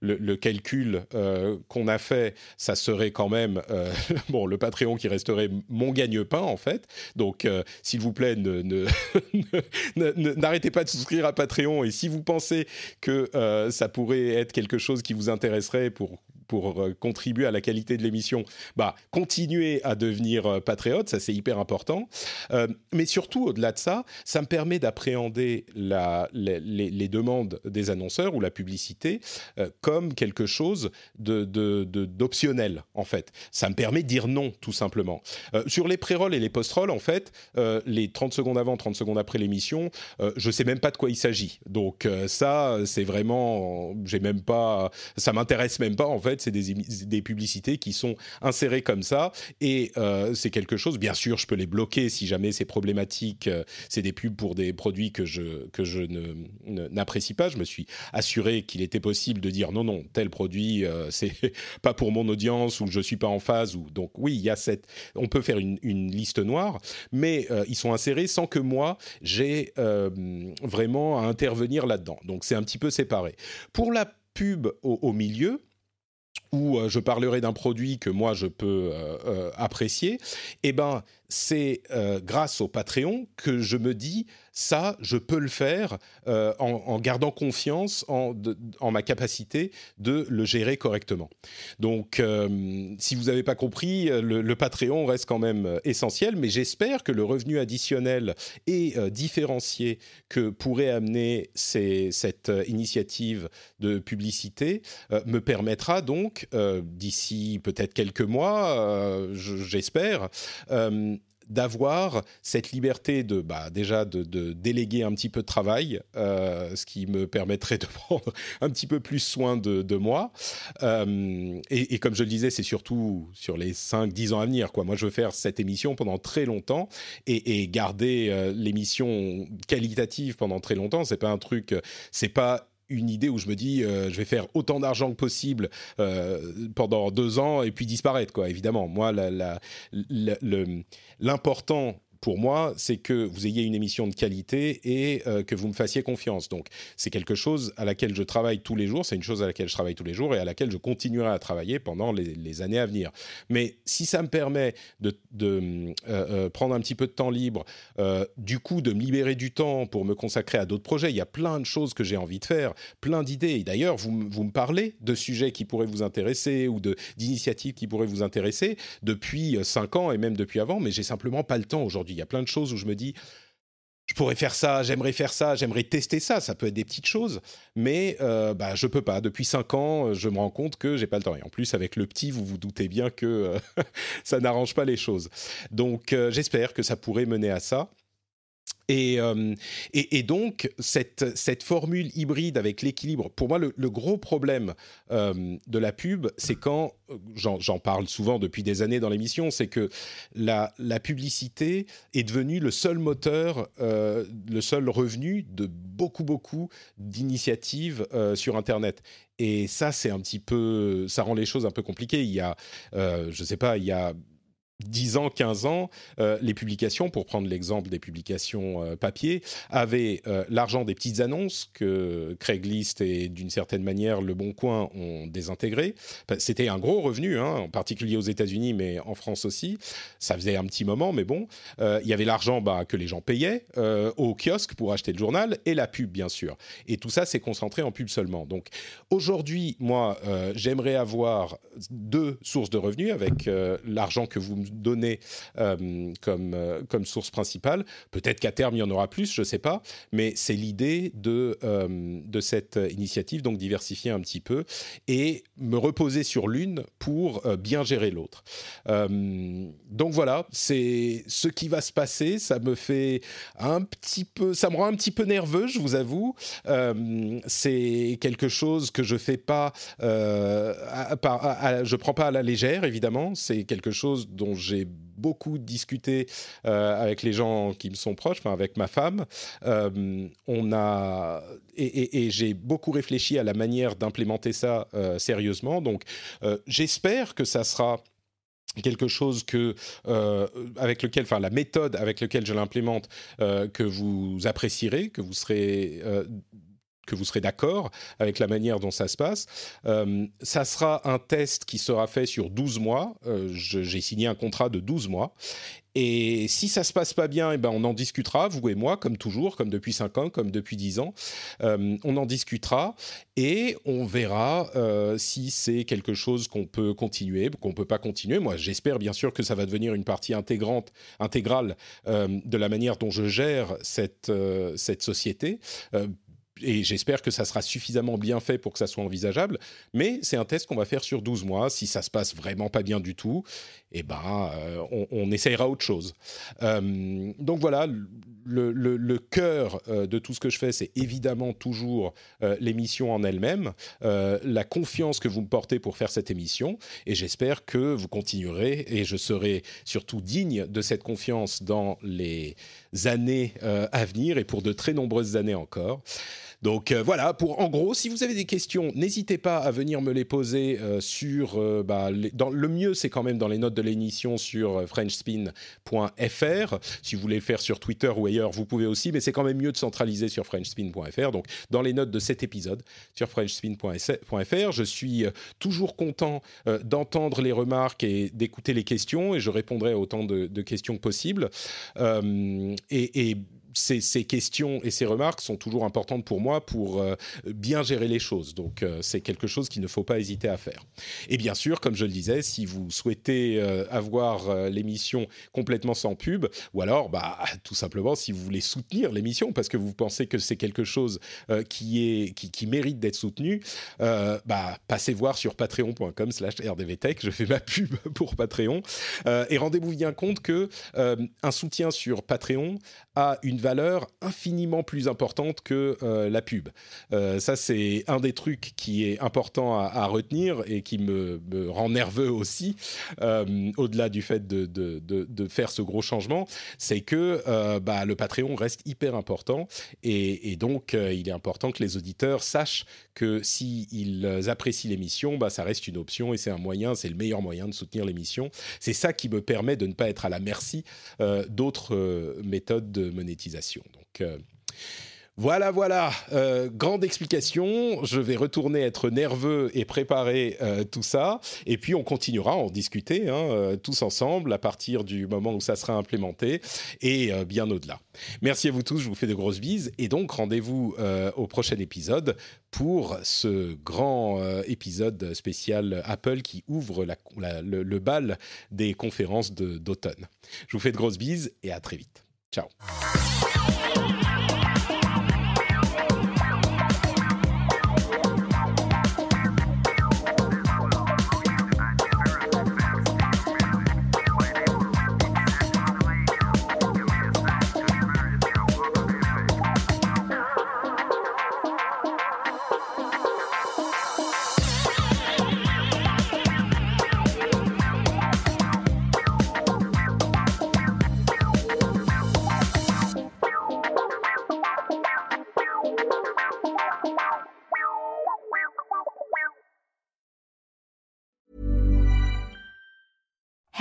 le, calcul euh, qu'on a fait, ça serait quand même euh, bon le Patreon qui resterait mon gagne-pain en fait. Donc, s'il vous plaît, n'arrêtez pas de souscrire à Patreon et si vous pensez que ça pourrait être quelque chose qui vous intéresserait pour pour contribuer à la qualité de l'émission, bah, continuez à devenir patriote, ça c'est hyper important. mais surtout, au-delà de ça, ça me permet d'appréhender les, demandes des annonceurs ou la publicité comme quelque chose d'optionnel, en fait. Ça me permet de dire non, tout simplement. sur les pré-rolls et les post-rolls, en fait, les 30 secondes avant, 30 secondes après l'émission, je sais même pas de quoi il s'agit. Donc ça, c'est vraiment, j'ai même pas, ça m'intéresse même pas en fait. C'est des, des, publicités qui sont insérées comme ça et euh, c'est quelque chose. Bien sûr, je peux les bloquer si jamais c'est problématique. Euh, c'est des pubs pour des produits que je que je n'apprécie pas. Je me suis assuré qu'il était possible de dire non non tel produit euh, c'est pas pour mon audience ou je suis pas en phase ou donc oui il y a cette on peut faire une, une liste noire mais ils sont insérés sans que moi j'ai vraiment à intervenir là-dedans. Donc c'est un petit peu séparé. Pour la pub au, milieu, où euh, je parlerai d'un produit que moi je peux euh, euh, apprécier, eh ben c'est grâce au Patreon que je me dis ça, je peux le faire euh, en, gardant confiance en, ma capacité de le gérer correctement. Donc, euh, si vous n'avez pas compris, le, Patreon reste quand même euh, essentiel, mais j'espère que le revenu additionnel et différencié que pourrait amener cette initiative de publicité me permettra donc, d'ici peut-être quelques mois, j'espère, d'avoir cette liberté de bah, déjà de, déléguer un petit peu de travail, euh, ce qui me permettrait de prendre un petit peu plus soin de, moi. Euh, et, comme je le disais, c'est surtout sur les 5-10 ans à venir. Quoi. Moi, je veux faire cette émission pendant très longtemps et, garder euh, l'émission qualitative pendant très longtemps. C'est pas un truc, c'est pas une idée où je me dis euh, je vais faire autant d'argent que possible euh, pendant deux ans et puis disparaître quoi évidemment. Moi l'important pour moi, c'est que vous ayez une émission de qualité et euh, que vous me fassiez confiance. Donc, c'est quelque chose à laquelle je travaille tous les jours, c'est une chose à laquelle je travaille tous les jours et à laquelle je continuerai à travailler pendant les, années à venir. Mais si ça me permet de, euh, euh, prendre un petit peu de temps libre, du coup, de me libérer du temps pour me consacrer à d'autres projets, il y a plein de choses que j'ai envie de faire, plein d'idées. D'ailleurs, vous, vous me parlez de sujets qui pourraient vous intéresser ou d'initiatives qui pourraient vous intéresser depuis cinq ans et même depuis avant, mais j'ai simplement pas le temps aujourd'hui il y a plein de choses où je me dis, je pourrais faire ça, j'aimerais faire ça, j'aimerais tester ça. Ça peut être des petites choses, mais euh, bah, je peux pas. Depuis cinq ans, je me rends compte que j'ai pas le temps. Et en plus, avec le petit, vous vous doutez bien que euh, ça n'arrange pas les choses. Donc, euh, j'espère que ça pourrait mener à ça. Euh, et, donc, cette, formule hybride avec l'équilibre, pour moi, le, gros problème euh, de la pub, c'est quand, euh, j'en parle souvent depuis des années dans l'émission, c'est que la, publicité est devenue le seul moteur, le seul revenu de beaucoup, beaucoup d'initiatives sur Internet. Et ça, c'est un petit peu, ça rend les choses un peu compliquées. Il y a, je ne sais pas, il y a 10 ans, 15 ans, euh, les publications, pour prendre l'exemple des publications euh, papier, avaient euh, l'argent des petites annonces que Craigslist et d'une certaine manière Le Bon Coin ont désintégré. C'était un gros revenu, hein, en particulier aux États-Unis, mais en France aussi. Ça faisait un petit moment, mais bon. Il y avait l'argent bah, que les gens payaient au kiosque pour acheter le journal et la pub, bien sûr. Et tout ça s'est concentré en pub seulement. Donc aujourd'hui, moi, j'aimerais avoir deux sources de revenus avec l'argent que vous donner euh, comme, euh, comme source principale. Peut-être qu'à terme, il y en aura plus, je ne sais pas, mais c'est l'idée de, euh, de cette initiative, donc diversifier un petit peu et me reposer sur l'une pour bien gérer l'autre. donc voilà, c'est ce qui va se passer. Ça me fait un petit peu, ça me rend un petit peu nerveux, je vous avoue. c'est quelque chose que je fais pas, je prends pas à la légère, évidemment. C'est quelque chose dont j'ai beaucoup discuté euh, avec les gens qui me sont proches, enfin avec ma femme. Euh, on a et, j'ai beaucoup réfléchi à la manière d'implémenter ça euh, sérieusement. Donc, j'espère que ça sera quelque chose que avec lequel, enfin la méthode avec laquelle je l'implémente, que vous apprécierez, que vous serez que vous serez d'accord avec la manière dont ça se passe. Euh, ça sera un test qui sera fait sur 12 mois. Euh, j'ai signé un contrat de 12 mois. Et si ça se passe pas bien, eh ben on en discutera, vous et moi, comme toujours, comme depuis 5 ans, comme depuis 10 ans. Euh, on en discutera et on verra si c'est quelque chose qu'on peut continuer, qu'on peut pas continuer. Moi, j'espère bien sûr que ça va devenir une partie intégrante, intégrale de la manière dont je gère cette, cette société et j'espère que ça sera suffisamment bien fait pour que ça soit envisageable. Mais c'est un test qu'on va faire sur 12 mois. Si ça se passe vraiment pas bien du tout, eh ben, euh, on, essayera autre chose. Euh, donc voilà, le, cœur euh, de tout ce que je fais, c'est évidemment toujours l'émission en elle-même, la confiance que vous me portez pour faire cette émission. Et j'espère que vous continuerez et je serai surtout digne de cette confiance dans les années à venir et pour de très nombreuses années encore. Donc euh, voilà, pour en gros, si vous avez des questions, n'hésitez pas à venir me les poser euh, sur. Euh, bah, dans, le mieux, c'est quand même dans les notes de l'émission sur FrenchSpin.fr. Si vous voulez le faire sur Twitter ou ailleurs, vous pouvez aussi, mais c'est quand même mieux de centraliser sur FrenchSpin.fr. Donc dans les notes de cet épisode sur FrenchSpin.fr, je suis toujours content d'entendre les remarques et d'écouter les questions, et je répondrai à autant de, questions que possible. et, et ces, questions et ces remarques sont toujours importantes pour moi pour euh, bien gérer les choses. Donc, euh, c'est quelque chose qu'il ne faut pas hésiter à faire. Et bien sûr, comme je le disais, si vous souhaitez euh, avoir l'émission complètement sans pub, ou alors, bah, tout simplement, si vous voulez soutenir l'émission parce que vous pensez que c'est quelque chose qui, est, qui, mérite d'être soutenu, bah, passez voir sur patreon.com/slash rdvtech. Je fais ma pub pour Patreon. et rendez-vous bien compte que un soutien sur Patreon a une valeur infiniment plus importante que euh, la pub. Euh, ça, c'est un des trucs qui est important à, retenir et qui me, rend nerveux aussi, euh, au-delà du fait de, faire ce gros changement, c'est que bah, le Patreon reste hyper important et, donc il est important que les auditeurs sachent que s'ils apprécient l'émission, bah, ça reste une option et c'est un moyen, c'est le meilleur moyen de soutenir l'émission. C'est ça qui me permet de ne pas être à la merci d'autres méthodes de monétisation donc euh, voilà, voilà, euh, grande explication. Je vais retourner être nerveux et préparer euh, tout ça. Et puis on continuera à en discuter hein, tous ensemble à partir du moment où ça sera implémenté et bien au-delà. Merci à vous tous, je vous fais de grosses bises. Et donc rendez-vous au prochain épisode pour ce grand épisode spécial Apple qui ouvre le, le, bal des conférences d'automne. Je vous fais de grosses bises et à très vite. Ciao.